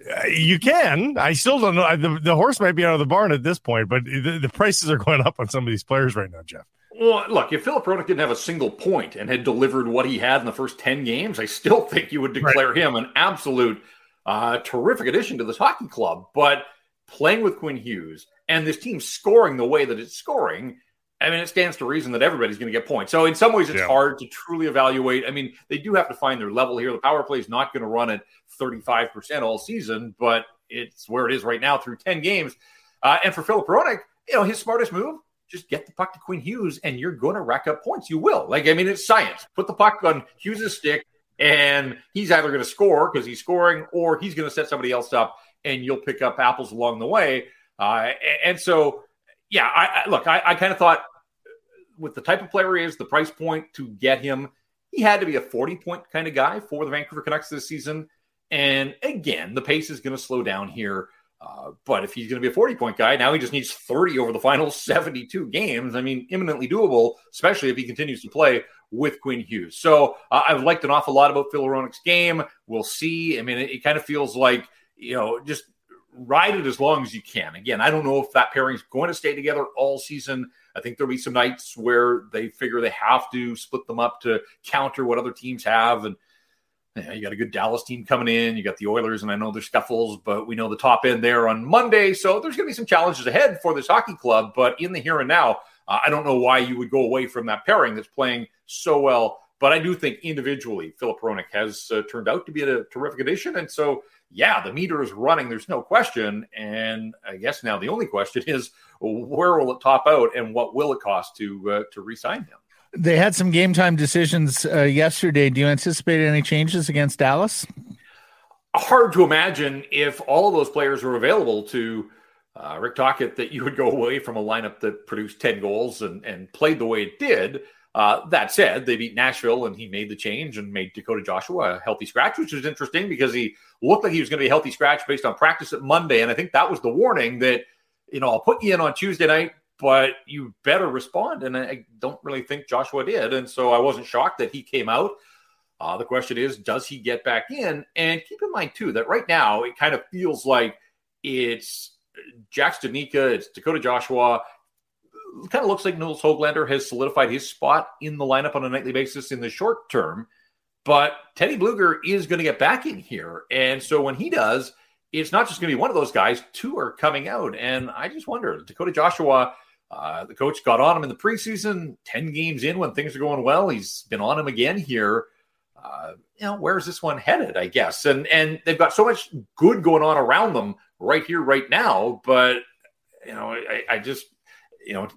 Uh, you can. I still don't know. The, the, horse might be out of the barn at this point, but the, the, prices are going up on some of these players right now, Jeff. Well, look, if Filip Hronek didn't have a single point and had delivered what he had in the first 10 games, I still <laughs> think you would declare right. him an absolute uh, terrific addition to this hockey club. But playing with Quinn Hughes and this team scoring the way that it's scoring, I mean, it stands to reason that everybody's going to get points. So in some ways, it's yeah. hard to truly evaluate. I mean, they do have to find their level here. The power play is not going to run at 35% all season, but it's where it is right now through 10 games. Uh, and for Filip Hronek, you know, his smartest move, just get the puck to Quinn Hughes and you're going to rack up points. You will. Like, I mean, it's science. Put the puck on Hughes' stick and he's either going to score because he's scoring or he's going to set somebody else up and you'll pick up apples along the way. Uh, and so yeah, I, I look, I, I kind of thought with the type of player he is, the price point to get him, he had to be a 40 point kind of guy for the Vancouver Canucks this season. And again, the pace is going to slow down here. Uh, but if he's going to be a 40 point guy, now he just needs 30 over the final <laughs> 72 games. I mean, imminently doable, especially if he continues to play with Quinn Hughes. So uh, I've liked an awful lot about Phil Hronek's game. We'll see. I mean, it, it kind of feels like, you know, just ride it as long as you can. Again, I don't know if that pairing is going to stay together all season. I think there'll be some nights where they figure they have to split them up to counter what other teams have. And you, you got a good Dallas team coming in. You got the Oilers, and I know there's scuffles, but we know the top end there on Monday. So there's going to be some challenges ahead for this hockey club. But in the here and now, uh, I don't know why you would go away from that pairing that's playing so well. But I do think individually, Filip Hronek has uh, turned out to be a terrific addition. And so yeah, the meter is running. There's no question. And I guess now the only question <laughs> is where will it top out and what will it cost to uh, to resign him? They had some game time decisions uh, yesterday. Do you anticipate any changes against Dallas? Hard to imagine if all of those players were available to uh, Rick Tocchet that you would go away from a lineup that produced 10 goals and, and played the way it did. Uh, that said, they beat Nashville and he made the change and made Dakota Joshua a healthy scratch, which was interesting because he looked like he was going to be a healthy scratch based on practice at Monday. And I think that was the warning that, you know, I'll put you in on Tuesday night, but you better respond. And I don't really think Joshua did. And so I wasn't shocked that he came out. Uh, the question is, does he get back in? And keep in mind, too, that right now it kind of feels like it's Jack Studnicka, it's Dakota Joshua, kind of looks like Nils Hoglander has solidified his spot in the lineup on a nightly basis in the short term. But Teddy Blueger is going to get back in here. And so when he does, it's not just going to be one of those guys. Two are coming out. And I just wonder, Dakota Joshua, Uh, the coach got on him in the preseason, 10 games in when things are going well. He's been on him again here. Uh, you know, where's this one headed, I guess? And and they've got so much good going on around them right here, right now. But, you know, I, I just, you know,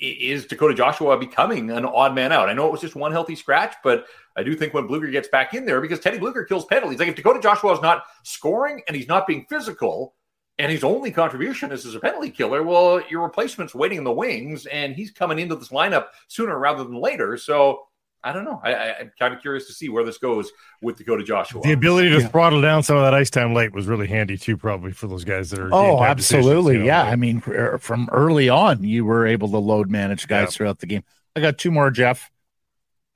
is Dakota Joshua becoming an odd man out? I know it was just one healthy scratch, but I do think when Blueger gets back in there, because Teddy Blueger kills penalties. Like if Dakota Joshua is not scoring and he's not being physical, and his only contribution is as a penalty killer, well, your replacement's waiting in the wings, and he's coming into this lineup sooner rather than later. So I don't know. I, am kind of curious to see where this goes with Dakota Joshua. The ability to yeah. throttle down some of that ice time late was really handy too, probably for those guys that are. Oh, absolutely, you know, yeah. Like, I mean, er, from early on, you were able to load manage guys yeah. throughout the game. I got two more, Jeff.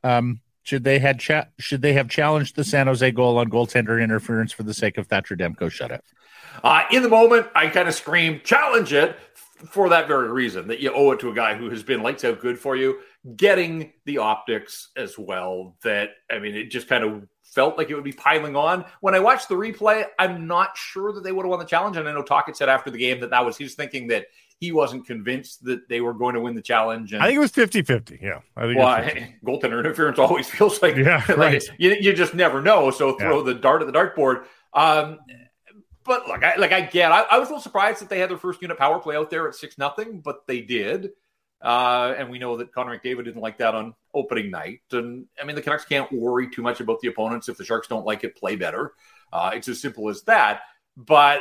Um, should they had cha- should they have challenged the San Jose goal on goaltender interference for the sake of Thatcher Demko shutout? Uh, in the moment, I kind of screamed, challenge it for that very reason that you owe it to a guy who has been lights out good for you, getting the optics as well. That, I mean, it just kind of felt like it would be piling on. When I watched the replay, I'm not sure that they would have won the challenge. And I know Tocchet said after the game that that was his thinking that he wasn't convinced that they were going to win the challenge. And, I think it was 50 50. Yeah. I think well, <laughs> goaltender interference always <laughs> feels like, yeah, <laughs> like right. you, you just never know. So throw yeah. the dart at the dartboard. Um, but look, I, like I get, I, I, was a little surprised that they had their first unit power play out there at six nothing, but they did. Uh, and we know that Connor McDavid didn't like that on opening night. And I mean, the Canucks can't worry too much about the opponents if the Sharks don't like it, play better. Uh, it's as simple as that. But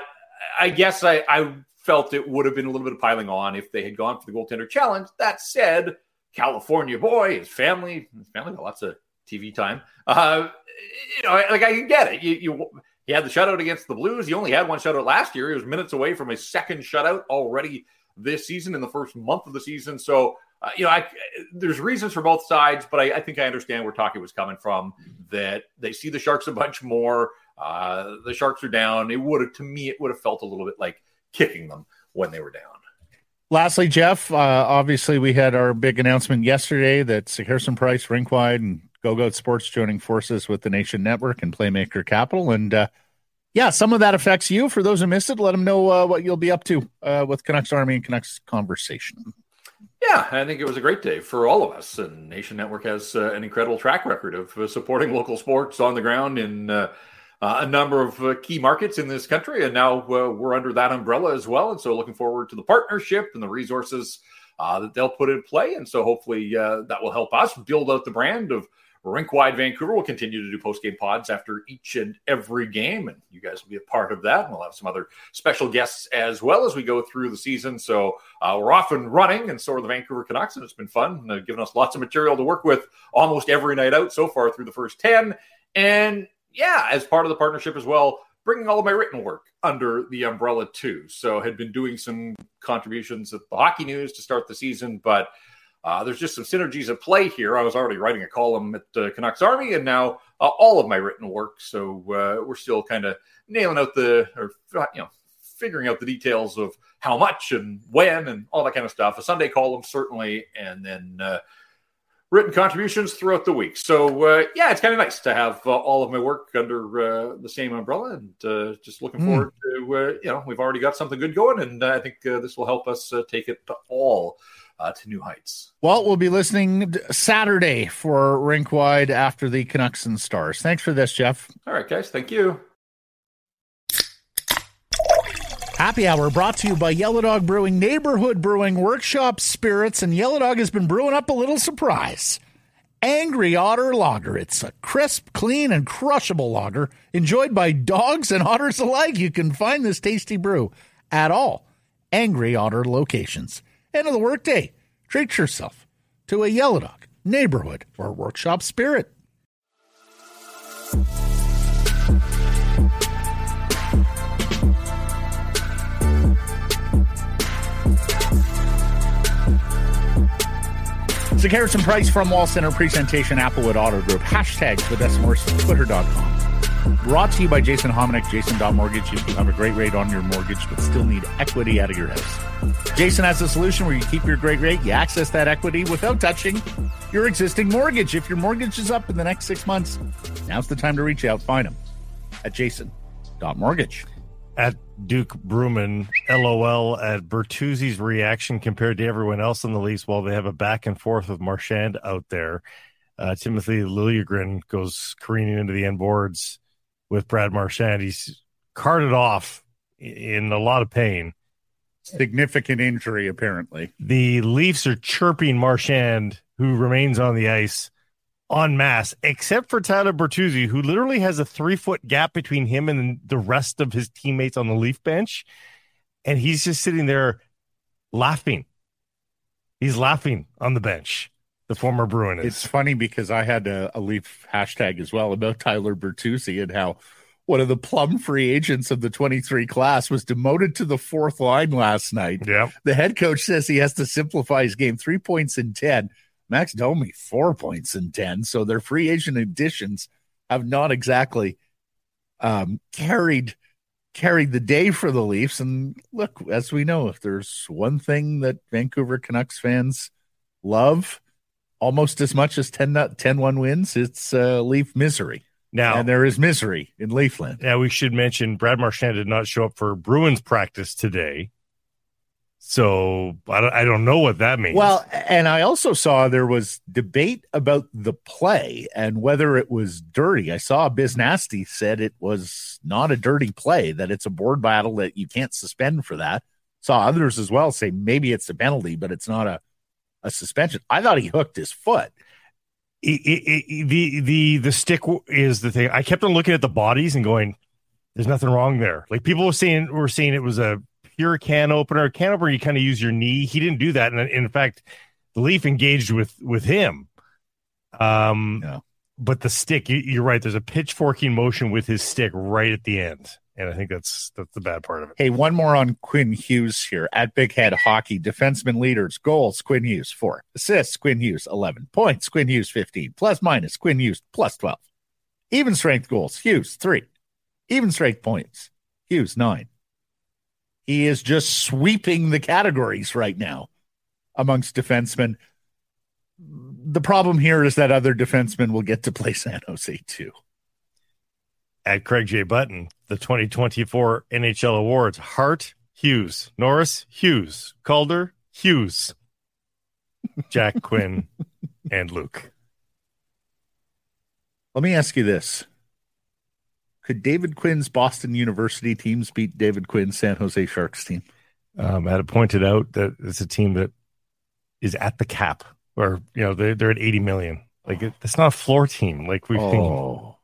I guess I, I felt it would have been a little bit of piling on if they had gone for the goaltender challenge. That said, California boy, his family, his family got lots of TV time. Uh, you know, like I can get it. You, you he had the shutout against the Blues. He only had one shutout last year. He was minutes away from his second shutout already this season in the first month of the season. So, uh, you know, I, there's reasons for both sides, but I, I think I understand where Taki was coming from. That they see the Sharks a bunch more. Uh, the Sharks are down. It would have, to me, it would have felt a little bit like kicking them when they were down. Lastly, Jeff, uh, obviously we had our big announcement yesterday that Sekeres and Price, Rinkwide, and Go Goat Sports joining forces with the Nation Network and Playmaker Capital. And uh, yeah, some of that affects you. For those who missed it, let them know uh, what you'll be up to uh, with Canucks Army and Canucks Conversation. Yeah, I think it was a great day for all of us. And Nation Network has uh, an incredible track record of uh, supporting local sports on the ground in uh, a number of key markets in this country. And now we're under that umbrella as well. And so looking forward to the partnership and the resources that they'll put in play. And so hopefully that will help us build out the brand of Rinkwide Vancouver will continue to do post game pods after each and every game, and you guys will be a part of that. And we'll have some other special guests as well as we go through the season. So uh, we're off and running, and so are the Vancouver Canucks, and it's been fun, uh, giving us lots of material to work with almost every night out so far through the first ten. And yeah, as part of the partnership as well, bringing all of my written work under the umbrella too. So had been doing some contributions at the Hockey News to start the season, but uh, there's just some synergies at play here. I was already writing a column at uh, Canucks Army, and now uh, all of my written work. So uh, we're still kind of nailing out the, or you know, figuring out the details of how much and when and all that kind of stuff. A Sunday column certainly, and then uh, written contributions throughout the week. So uh, yeah, it's kind of nice to have all of my work under the same umbrella, and just looking mm. forward to you know we've already got something good going, and I think this will help us take it to all uh, to new heights. Well, we'll be listening Saturday for Rinkwide after the Canucks and Stars. Thanks for this, Jeff. All right, guys. Thank you. Happy Hour brought to you by Yellow Dog Brewing, Neighborhood Brewing, Workshop Spirits, and Yellow Dog has been brewing up a little surprise. Angry Otter Lager. It's a crisp, clean, and crushable lager enjoyed by dogs and otters alike. You can find this tasty brew at all Angry Otter locations. End of the workday. Treat yourself to a Yellow Dog, neighborhood, or workshop spirit. It's a Sekeres and Price from Wall Center presentation, Applewood Auto Group. Hashtags for Morse, twitter.com. Brought to you by Jason Hominick, Jason.mortgage. If you have a great rate on your mortgage but still need equity out of your house. Jason has a solution where you keep your great rate, you access that equity without touching your existing mortgage. If your mortgage is up in the next six months, now's the time to reach out. Find him at Jason.mortgage. at Duke Bruman, LOL at Bertuzzi's reaction compared to everyone else in the Leafs while they have a back and forth with Marchand out there. Uh, Timothy Liljegren goes careening into the end boards with Brad Marchand. He's carted off in a lot of pain. Significant injury, apparently. The Leafs are chirping Marchand, who remains on the ice en masse, except for Tyler Bertuzzi, who literally has a three foot gap between him and the rest of his teammates on the Leaf bench. And he's just sitting there laughing. He's laughing on the bench. The former Bruin is. It's funny because I had a, a Leaf hashtag as well about Tyler Bertuzzi and how one of the plum free agents of the 23 class was demoted to the fourth line last night. Yeah. The head coach says he has to simplify his game three points in 10. Max Domi, four points in 10. So their free agent additions have not exactly um, carried carried the day for the Leafs. And look, as we know, if there's one thing that Vancouver Canucks fans love almost as much as 10 10 1 wins, it's uh, Leaf misery. Now, and there is misery in Leafland. Now, we should mention Brad Marchand did not show up for Bruins practice today. So I don't, I don't know what that means. Well, and I also saw there was debate about the play and whether it was dirty. I saw Biz Nasty said it was not a dirty play, that it's a board battle that you can't suspend for that. Saw others as well say maybe it's a penalty, but it's not a, a suspension. I thought he hooked his foot. It, it, it, the the the stick is the thing. I kept on looking at the bodies and going, "There's nothing wrong there." Like people were saying, were saying it was a pure can opener. Can opener, you kind of use your knee. He didn't do that, and in fact, the Leaf engaged with with him. Um, yeah. but the stick, you, are right. There's a pitchforking motion with his stick right at the end, and I think that's that's the bad part of it. Hey, one more on Quinn Hughes here at Big Head Hockey. Defenseman leaders, goals, Quinn Hughes four, assists, Quinn Hughes eleven, points, Quinn Hughes fifteen, plus minus, Quinn Hughes plus twelve, even strength goals, Hughes three, even strength points, Hughes nine, he is just sweeping the categories right now amongst defensemen. The problem here is that other defensemen will get to play San Jose too. At Craig J. Button, the 2024 NHL Awards Hart, Hughes, Norris, Hughes, Calder, Hughes, Jack Quinn, and Luke. Let me ask you this could David Quinn's Boston University teams beat David Quinn's San Jose Sharks team? Um, I had pointed out that it's a team that is at the cap, or you know they're they're at eighty million. Like it, it's not a floor team. Like we've oh.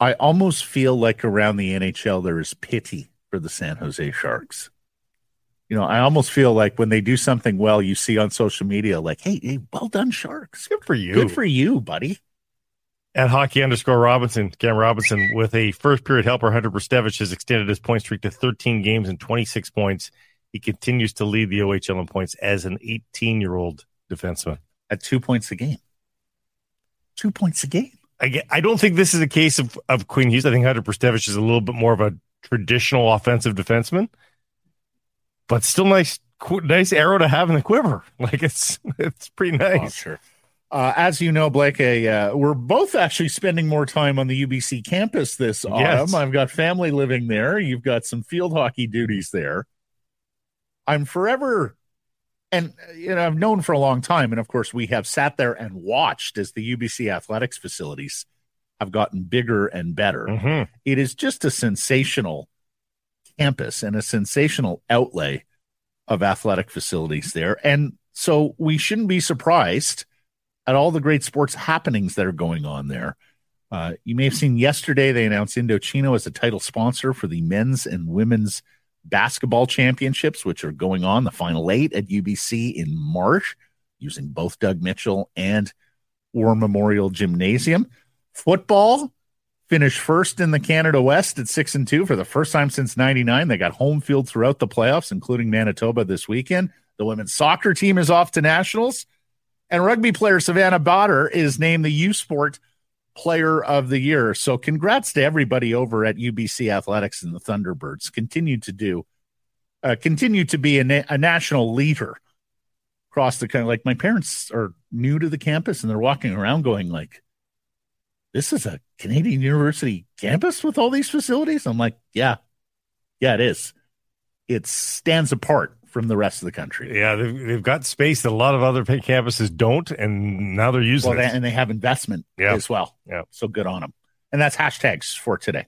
I almost feel like around the NHL there is pity for the San Jose Sharks. You know, I almost feel like when they do something well, you see on social media, like, "Hey, hey, well done, Sharks! Good for you! Good for you, buddy!" at hockey underscore Robinson, Cam Robinson, with a first period helper, Hunter Brzustewicz has extended his point streak to 13 games and 26 points. He continues to lead the OHL in points as an 18 year old defenseman at two points a game. Two points a game. I, I don't think this is a case of, of Quinn Hughes. I think Hunter Brzustewicz is a little bit more of a traditional offensive defenseman, but still nice, nice arrow to have in the quiver. <laughs> Like it's, it's pretty oh, nice. Oh, sure. Uh, as you know, Blake, uh, we're both actually spending more time on the UBC campus this autumn. Yes. I've got family living there. You've got some field hockey duties there. I'm forever, and you know, I've known for a long time, and of course, we have sat there and watched as the UBC athletics facilities have gotten bigger and better. Mm-hmm. It is just a sensational campus and a sensational outlay of athletic facilities there, and so we shouldn't be surprised at all the great sports happenings that are going on there. Uh, you may have seen yesterday they announced Indochino as a title sponsor for the men's and women's basketball championships, which are going on the final eight at UBC in March, using both Doug Mitchell and War Memorial Gymnasium. Football finished first in the Canada West at six and two for the first time since '99. They got home field throughout the playoffs, including Manitoba this weekend. The women's soccer team is off to nationals. And rugby player Savannah Botter is named the U Sport Player of the Year. So congrats to everybody over at UBC Athletics and the Thunderbirds. Continue to do, uh, continue to be a, na- a national leader across the country. Like my parents are new to the campus and they're walking around going like, this is a Canadian University campus with all these facilities. I'm like, yeah, yeah, it is. It stands apart from the rest of the country. Yeah, they've, they've got space that a lot of other campuses don't, and now they're using well, it. and they have investment Yeah. as well. Yeah. So good on them. And that's hashtags for today.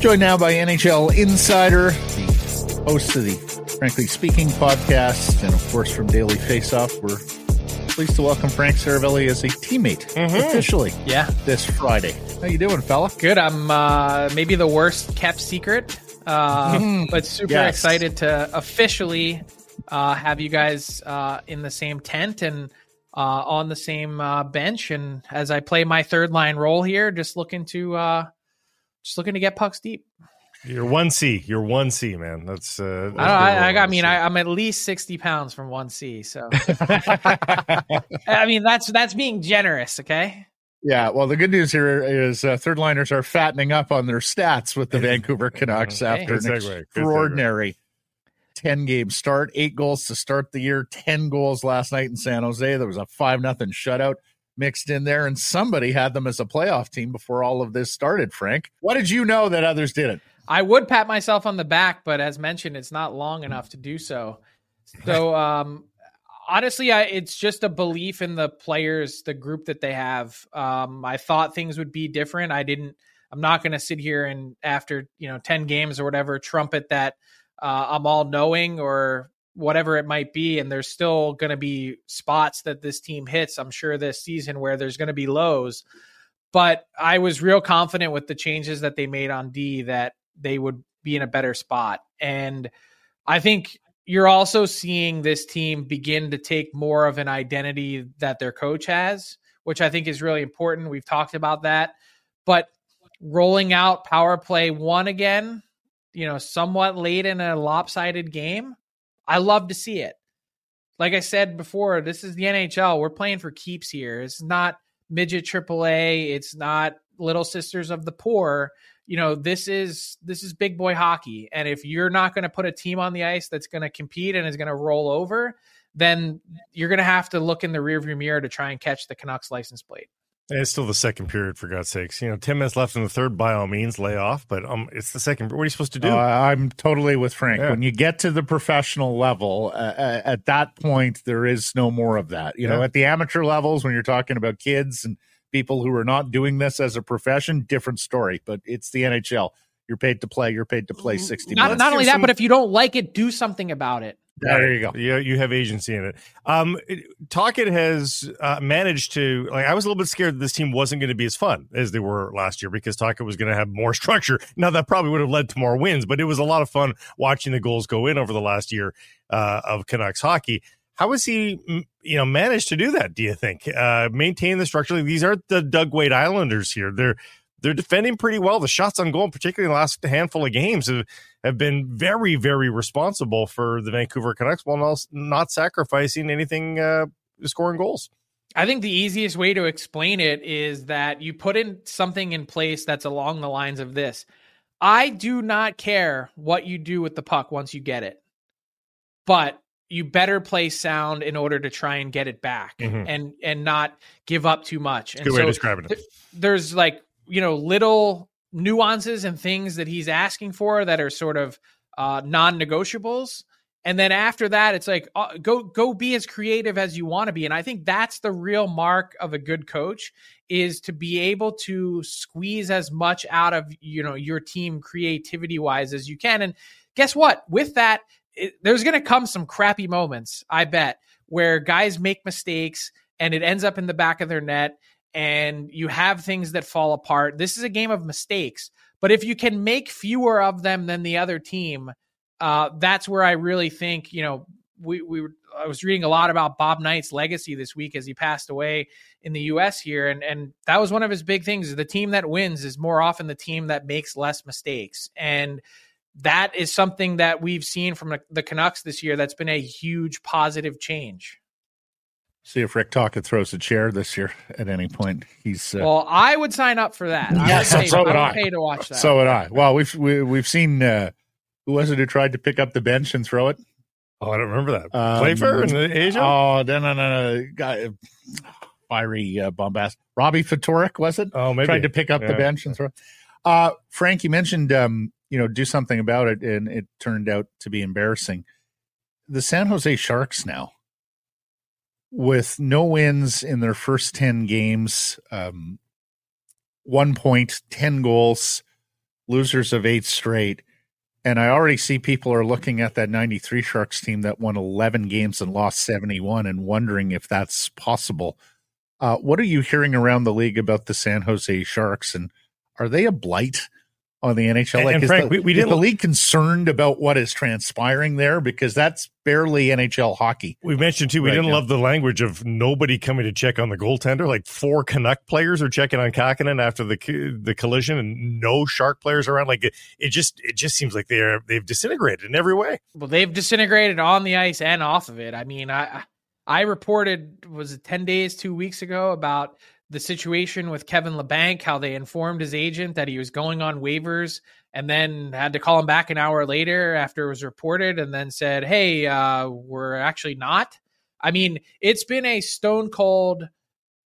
Joined now by NHL Insider, the host of the Frankly Speaking podcast, and of course from Daily Faceoff. We're pleased to welcome Frank Seravalli as a teammate officially Yeah, this Friday. How you doing, fella? good. I'm uh, maybe the worst kept secret, uh, but super Yes. excited to officially uh, have you guys uh, in the same tent and uh, on the same uh, bench. And as I play my third line role here, just looking to uh, just looking to get pucks deep. You're one C. You're one C, man. That's. Uh, I, that's don't, I, I, good I mean, one I, C. I'm at least sixty pounds from one C. So <laughs> I mean, that's that's being generous. Okay. Yeah, well, the good news here is uh, third liners are fattening up on their stats with the Vancouver Canucks Okay. after an segue, good segue. extraordinary 10 game start, eight goals to start the year, 10 goals last night in San Jose. There was a 5 nothing shutout mixed in there, and somebody had them as a playoff team before all of this started, Frank. What did you know that others didn't? I would pat myself on the back, but as mentioned, it's not long enough to do so. So, <laughs> um, honestly, I, it's just a belief in the players, the group that they have. Um, I thought things would be different. I didn't. I'm not going to sit here and after you know ten games or whatever trumpet that uh, I'm all knowing or whatever it might be. And there's still going to be spots that this team hits. I'm sure this season where there's going to be lows. But I was real confident with the changes that they made on D that they would be in a better spot. And I think you're also seeing this team begin to take more of an identity that their coach has, which I think is really important. We've talked about that. But rolling out power play one again, you know, somewhat late in a lopsided game, I love to see it. Like I said before, this is the NHL. We're playing for keeps here. It's not midget AAA. It's not Little Sisters of the Poor. You know, this is this is big boy hockey. And if you're not going to put a team on the ice that's going to compete and is going to roll over, then you're going to have to look in the rearview mirror to try and catch the Canucks license plate. And it's still the second period, for God's sakes. You know, 10 minutes left in the third, by all means, lay off. But um, it's the second. What are you supposed to do? Uh, I'm totally with Frank. Yeah. When you get to the professional level, uh, uh, at that point, there is no more of that. You know, at the amateur levels, when you're talking about kids and people who are not doing this as a profession, different story. But it's the NHL. You're paid to play. You're paid to play 60 Not, minutes. not only that, but if you don't like it, do something about it. there you go. Yeah, you have agency in it. Um, it- has uh, managed to like. I was a little bit scared that this team wasn't going to be as fun as they were last year because Tocchet was going to have more <laughs> structure. Now that probably would have led to more wins, but it was a lot of fun watching the goals go in over the last year uh, of Canucks hockey. How has he, you know, managed to do that? Do you think uh, maintain the structure? These aren't the Doug Weight Islanders here. They're they're defending pretty well. The shots on goal, particularly in the last handful of games, have, have been very, very responsible for the Vancouver Canucks while not sacrificing anything uh, scoring goals. I think the easiest way to explain it is that you put in something in place that's along the lines of this. I do not care what you do with the puck once you get it, but you better play sound in order to try and get it back Mhm. and and not give up too much. And Good way so of describing it. there's like you know little nuances and things that he's asking for that are sort of uh, non-negotiables and then after that it's like uh, go go be as creative as you want to be and i think that's the real mark of a good coach is to be able to squeeze as much out of you know your team creativity wise as you can and guess what with that it, there's going to come some crappy moments i bet where guys make mistakes and it ends up in the back of their net and you have things that fall apart this is a game of mistakes but if you can make fewer of them than the other team uh, that's where I really think you know we we were, I was reading a lot about Bob Knight's legacy this week as he passed away in the U.S. here, and and that was one of his big things. The team that wins is more often the team that makes less mistakes, and that is something that we've seen from the, the Canucks this year. That's been a huge positive change. See if Rick Tocchet throws a chair this year at any point. He's uh, Well, I would sign up for that. I Yeah, would so- pay, so would I I. would pay to watch that. so would I. Well, we've we, we've seen uh, who was it who tried to pick up the bench and throw it? Oh, I don't remember that. Um, Playfair in Asia? Oh, no, no, no, no. Guy, fiery uh, bombast. Robbie Ftorek, was it? Oh, maybe. Tried to pick up yeah. the bench and throw. Uh, Frank, you mentioned, um, you know, do something about it, and it turned out to be embarrassing. The San Jose Sharks now, with no wins in their first 10 games, um, one point, 10 goals, losers of eight straight and I already see people are looking at that 93 Sharks team that won 11 games and lost 71 and wondering if that's possible. Uh, what are you hearing around the league about the San Jose Sharks? And are they a blight on the NHL. Like, and Frank, the, we, we didn't the league concerned about what is transpiring there because that's barely NHL hockey. We mentioned too. We right didn't now. love the language of nobody coming to check on the goaltender. Like four Canuck players are checking on Kahkonen after the the collision, and no Shark players around. Like it, it just it just seems like they're they've disintegrated in every way. Well, they've disintegrated on the ice and off of it. I mean, I I reported was it ten days, two weeks ago about the situation with Kevin Labanc, how they informed his agent that he was going on waivers and then had to call him back an hour later after it was reported and then said, Hey, uh, we're actually not. I mean, it's been a stone cold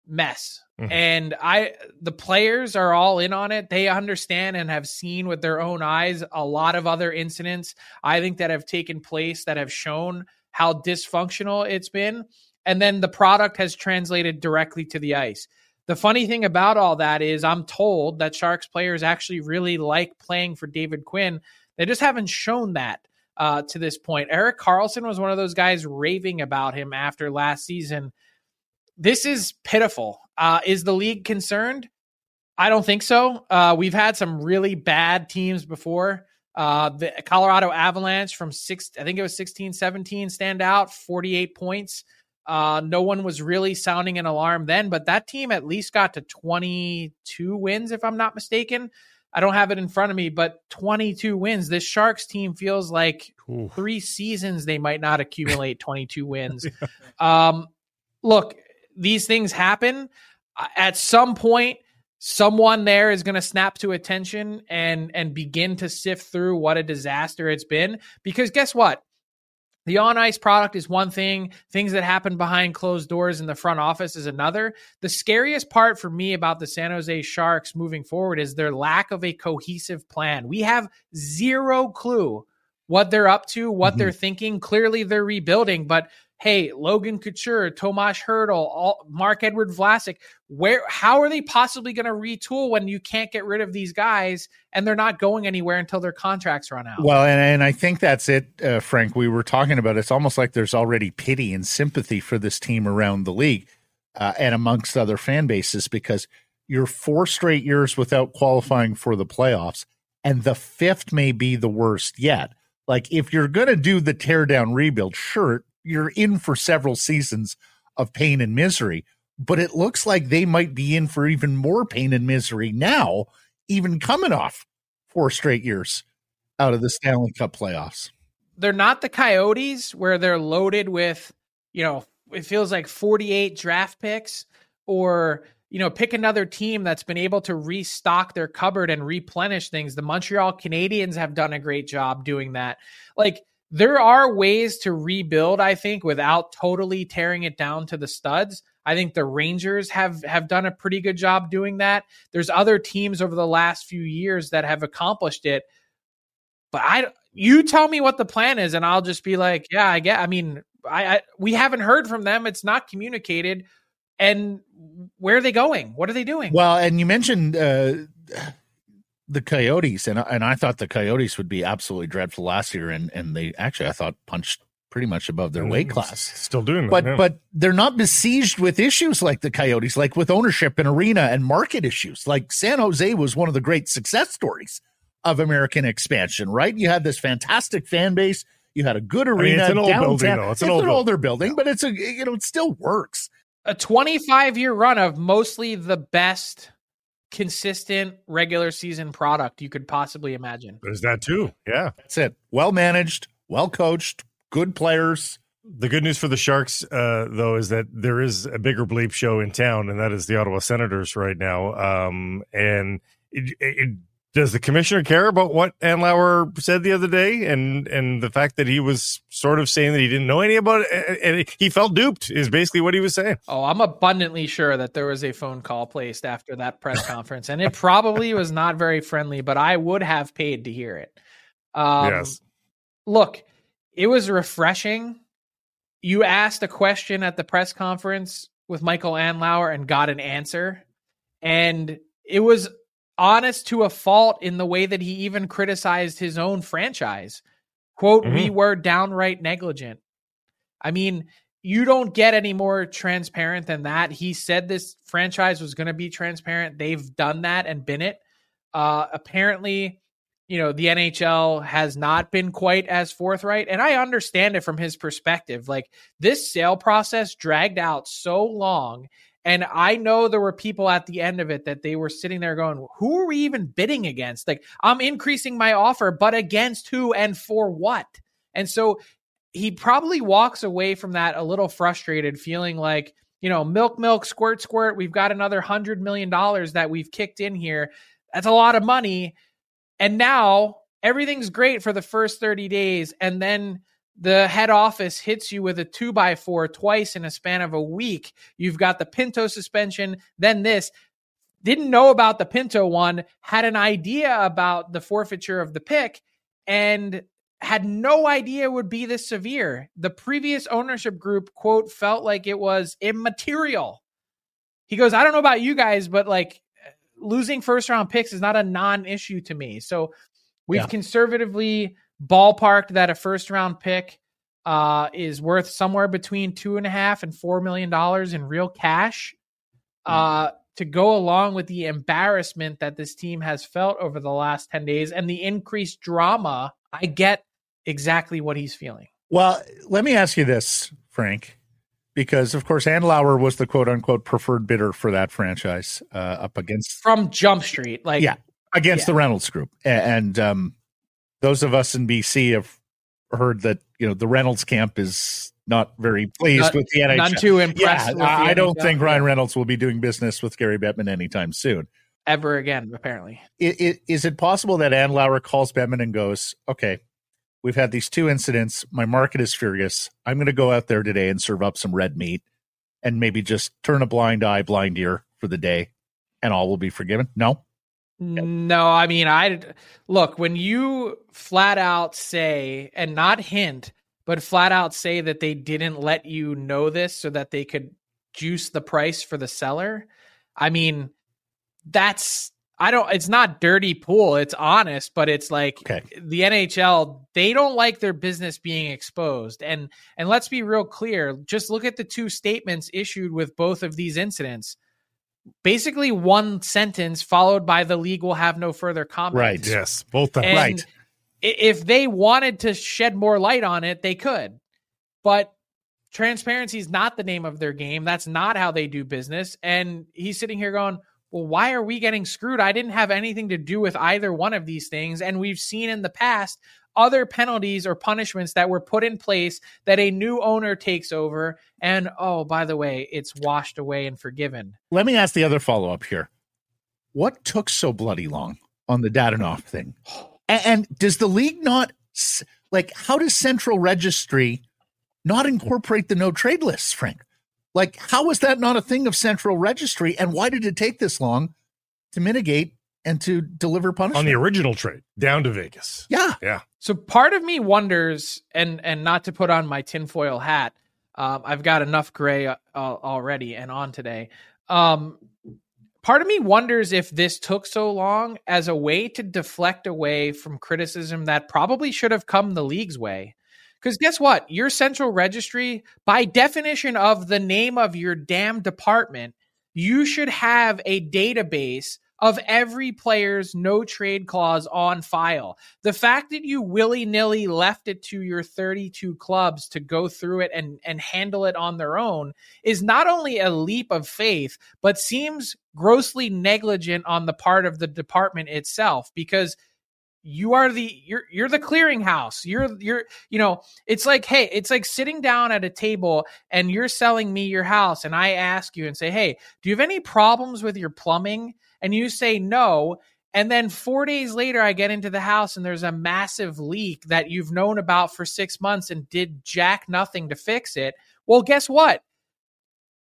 mess. Mm-hmm. And I the players are all in on it. They understand and have seen with their own eyes a lot of other incidents I think that have taken place that have shown how dysfunctional it's been. And then the product has translated directly to the ice. The funny thing about all that is, I'm told that Sharks players actually really like playing for David Quinn. They just haven't shown that uh, to this point. Erik Karlsson was one of those guys raving about him after last season. This is pitiful. Uh, is the league concerned? I don't think so. Uh, we've had some really bad teams before. Uh, the Colorado Avalanche from six, I think it was 16, 17, stand out, 48 points. Uh, no one was really sounding an alarm then, but that team at least got to 22 wins, if I'm not mistaken. I don't have it in front of me, but 22 wins. This Sharks team feels like Ooh. three seasons they might not accumulate 22 <laughs> wins. Um, look, these things happen. At some point, someone there is going to snap to attention and and begin to sift through what a disaster it's been. Because guess what? The on ice product is one thing, things that happen behind closed doors in the front office is another. The scariest part for me about the San Jose Sharks moving forward is their lack of a cohesive plan. We have zero clue what they're up to, what mm-hmm. they're thinking. Clearly, they're rebuilding, but hey, Logan Couture, Tomas Hertl, all, Marc-Edouard Vlasic, where how are they possibly going to retool when you can't get rid of these guys and they're not going anywhere until their contracts run out? Well, and, and I think that's it, uh, Frank. We were talking about it's almost like there's already pity and sympathy for this team around the league uh, and amongst other fan bases because you're four straight years without qualifying for the playoffs, and the fifth may be the worst yet. Like if you're going to do the teardown rebuild, sure, you're in for several seasons of pain and misery. But it looks like they might be in for even more pain and misery now, even coming off four straight years out of the Stanley Cup playoffs. They're not the Coyotes where they're loaded with, you know, it feels like 48 draft picks or you know, pick another team that's been able to restock their cupboard and replenish things. The Montreal Canadiens have done a great job doing that. Like there are ways to rebuild, I think, without totally tearing it down to the studs. I think the Rangers have have done a pretty good job doing that. There's other teams over the last few years that have accomplished it. But I you tell me what the plan is and I'll just be like, yeah, I get I mean, I, I we haven't heard from them. It's not communicated. And where are they going? What are they doing? Well, and you mentioned uh the Coyotes, and and I thought the Coyotes would be absolutely dreadful last year, and and they actually I thought punched pretty much above their weight mm, class. Still doing, but yeah. but they're not besieged with issues like the Coyotes, like with ownership and arena and market issues. Like San Jose was one of the great success stories of American expansion, right? You had this fantastic fan base. You had a good arena. I mean, it's an old downtown. building, though. It's, an, it's old an older building, but it's a you know it still works. A 25 year run of mostly the best consistent regular season product you could possibly imagine. There's that too. Yeah. That's it. Well managed, well coached, good players. The good news for the Sharks, uh, though, is that there is a bigger bleep show in town, and that is the Ottawa Senators right now. Um, and it, it does the commissioner care about what Andlauer said the other day, and and the fact that he was sort of saying that he didn't know any about it, and he felt duped is basically what he was saying. Oh, I'm abundantly sure that there was a phone call placed after that press <laughs> conference, and it probably was not very friendly, but I would have paid to hear it. Um, yes. Look, it was refreshing. You asked a question at the press conference with Michael Andlauer and got an answer, and it was honest to a fault in the way that he even criticized his own franchise. Quote, mm-hmm. we were downright negligent. I mean, you don't get any more transparent than that. He said this franchise was going to be transparent. They've done that and been it. Uh, apparently, you know, the NHL has not been quite as forthright. And I understand it from his perspective. Like this sale process dragged out so long and I know there were people at the end of it that they were sitting there going, who are we even bidding against? Like, I'm increasing my offer, but against who and for what? And so he probably walks away from that a little frustrated, feeling like, you know, milk, milk, squirt, squirt. We've got another hundred million dollars that we've kicked in here. That's a lot of money. And now everything's great for the first 30 days. And then the head office hits you with a two by four twice in a span of a week. You've got the Pinto suspension, then this. Didn't know about the Pinto one, had an idea about the forfeiture of the pick, and had no idea it would be this severe. The previous ownership group, quote, felt like it was immaterial. He goes, I don't know about you guys, but like losing first round picks is not a non issue to me. So we've yeah. conservatively ballparked that a first round pick uh, is worth somewhere between two and a half and four million dollars in real cash. Uh, to go along with the embarrassment that this team has felt over the last 10 days and the increased drama, I get exactly what he's feeling. Well, let me ask you this, Frank, because of course Andlauer was the quote unquote preferred bidder for that franchise uh, up against from Jump Street, like yeah, against yeah. the Reynolds Group, and um, those of us in BC have heard that you know the Reynolds camp is not very pleased not, with the NHL. Not too impressed. Yeah, I, don't think Ryan Reynolds will be doing business with Gary Bettman anytime soon. Ever again, apparently. It, it, is it possible that Andlauer calls Bettman and goes, "Okay, we've had these two incidents. My market is furious. I'm going to go out there today and serve up some red meat, and maybe just turn a blind eye, blind ear for the day, and all will be forgiven." No. No, I mean, I look when you flat out say and not hint, but flat out say that they didn't let you know this so that they could juice the price for the seller. I mean, that's I don't it's not dirty pool, it's honest, but it's like okay. the NHL, they don't like their business being exposed. And and let's be real clear, just look at the two statements issued with both of these incidents basically one sentence followed by the league will have no further comment. Right. Yes. Both times. Right. If they wanted to shed more light on it, they could. But transparency is not the name of their game. That's not how they do business. And he's sitting here going, well, why are we getting screwed? I didn't have anything to do with either one of these things. And we've seen in the past other penalties or punishments that were put in place that a new owner takes over. And oh, by the way, it's washed away and forgiven. Let me ask the other follow up here. What took so bloody long on the Dadonov thing? <sighs> And, and does the league not like how does Central Registry not incorporate the no trade lists, Frank? Like, how was that not a thing of Central Registry? And why did it take this long to mitigate and to deliver punishment on the original trade down to Vegas. Yeah, yeah. So part of me wonders, and and not to put on my tinfoil hat, um, I've got enough gray uh, already and on today. Um, part of me wonders if this took so long as a way to deflect away from criticism that probably should have come the league's way. Because guess what? Your central registry, by definition of the name of your damn department, you should have a database of every player's no trade clause on file. The fact that you willy nilly left it to your 32 clubs to go through it and, and handle it on their own is not only a leap of faith, but seems grossly negligent on the part of the department itself because you are the you're you're the clearinghouse you're you're you know it's like hey it's like sitting down at a table and you're selling me your house and i ask you and say hey do you have any problems with your plumbing and you say no And then four days later, I get into the house and there's a massive leak that you've known about for six months and did jack nothing to fix it. Well, guess what?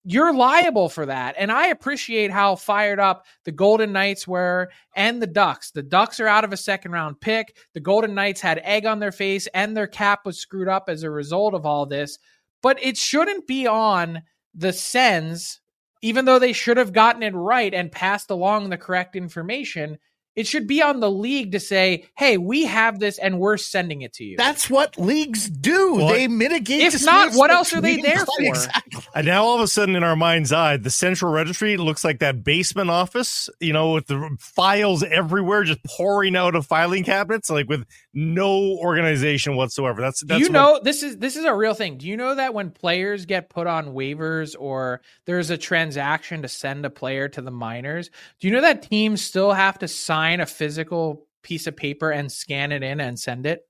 You're liable for that. And I appreciate how fired up the Golden Knights were and the Ducks. The Ducks are out of a second round pick. The Golden Knights had egg on their face and their cap was screwed up as a result of all this. But it shouldn't be on the Sens, even though they should have gotten it right and passed along the correct information it should be on the league to say, "Hey, we have this, and we're sending it to you." That's what leagues do. Well, they mitigate. if not, what else are they there <laughs> for? Exactly. And now all of a sudden, in our mind's eye, the central registry looks like that basement office, you know, with the files everywhere, just pouring out of filing cabinets, like with no organization whatsoever. That's, that's you what- know this is this is a real thing. Do you know that when players get put on waivers or there's a transaction to send a player to the minors, do you know that teams still have to sign a physical piece of paper and scan it in and send it?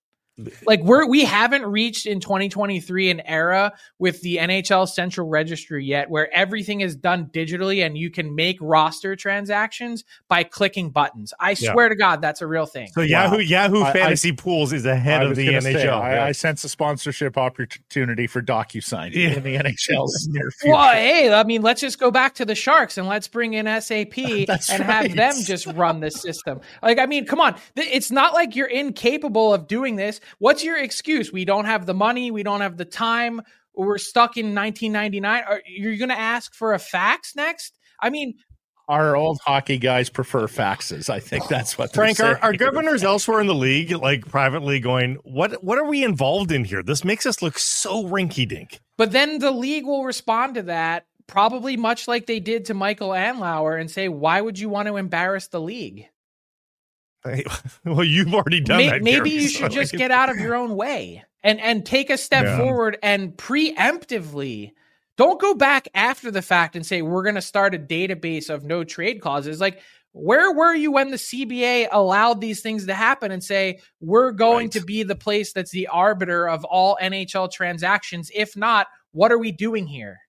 Like we're we haven't reached in 2023 an era with the NHL Central Registry yet where everything is done digitally and you can make roster transactions by clicking buttons. I Yeah. swear to God, that's a real thing. So Yahoo Yahoo I- I- Fantasy Pools is ahead I of the NHL. say, I, yeah. I sense a sponsorship opportunity for DocuSign Yeah. in the NHL's near <laughs> future. Well, hey, I mean, let's just go back to the Sharks and let's bring in SAP <laughs> and right. have them just run the system. Like, I mean, come on. It's not like you're incapable of doing this. What's your excuse? We don't have the money. We don't have the time. We're stuck in 1999. Are you're going to ask for a fax next? I mean, Our old hockey guys prefer faxes. I think that's what they're Frank, are, are governors elsewhere in the league, like privately, going, "What? What are we involved in here? This makes us look so rinky-dink." but then the league will respond to that probably much like they did to Michael Andlauer and say, why would you want to embarrass the league? <laughs> well, you've already done May- that. maybe Gary, you so should just like- get out of your own way and and take a step Yeah. forward and preemptively don't go back after the fact and say we're going to start a database of no trade clauses like where were you when the CBA allowed these things to happen and say we're going Right. to be the place that's the arbiter of all NHL transactions if not what are we doing here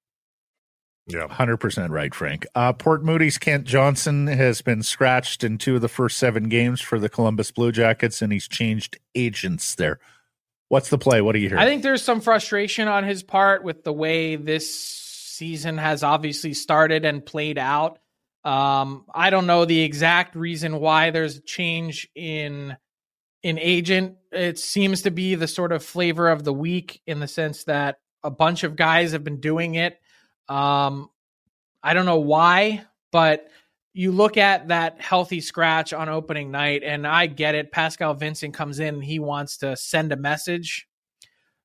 Yeah. 100% right, Frank. Uh, Port Moody's Kent Johnson has been scratched in two of the first seven games for the Columbus Blue Jackets, and he's changed agents there. What's the play? What do you hear? I think there's some frustration on his part with the way this season has obviously started and played out. Um, I don't know the exact reason why there's a change in in agent. It seems to be the sort of flavor of the week in the sense that a bunch of guys have been doing it. Um, I don't know why, but you look at that healthy scratch on opening night, and I get it. Pascal Vincent comes in, and he wants to send a message.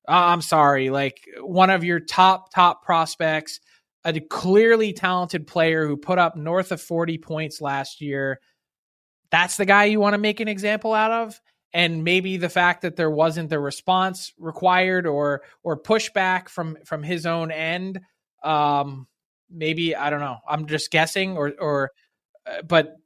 Uh, I'm sorry, like one of your top top prospects, a clearly talented player who put up north of 40 points last year. That's the guy you want to make an example out of and maybe the fact that there wasn't the response required or or pushback from from his own end um maybe i don't know i'm just guessing or or uh, but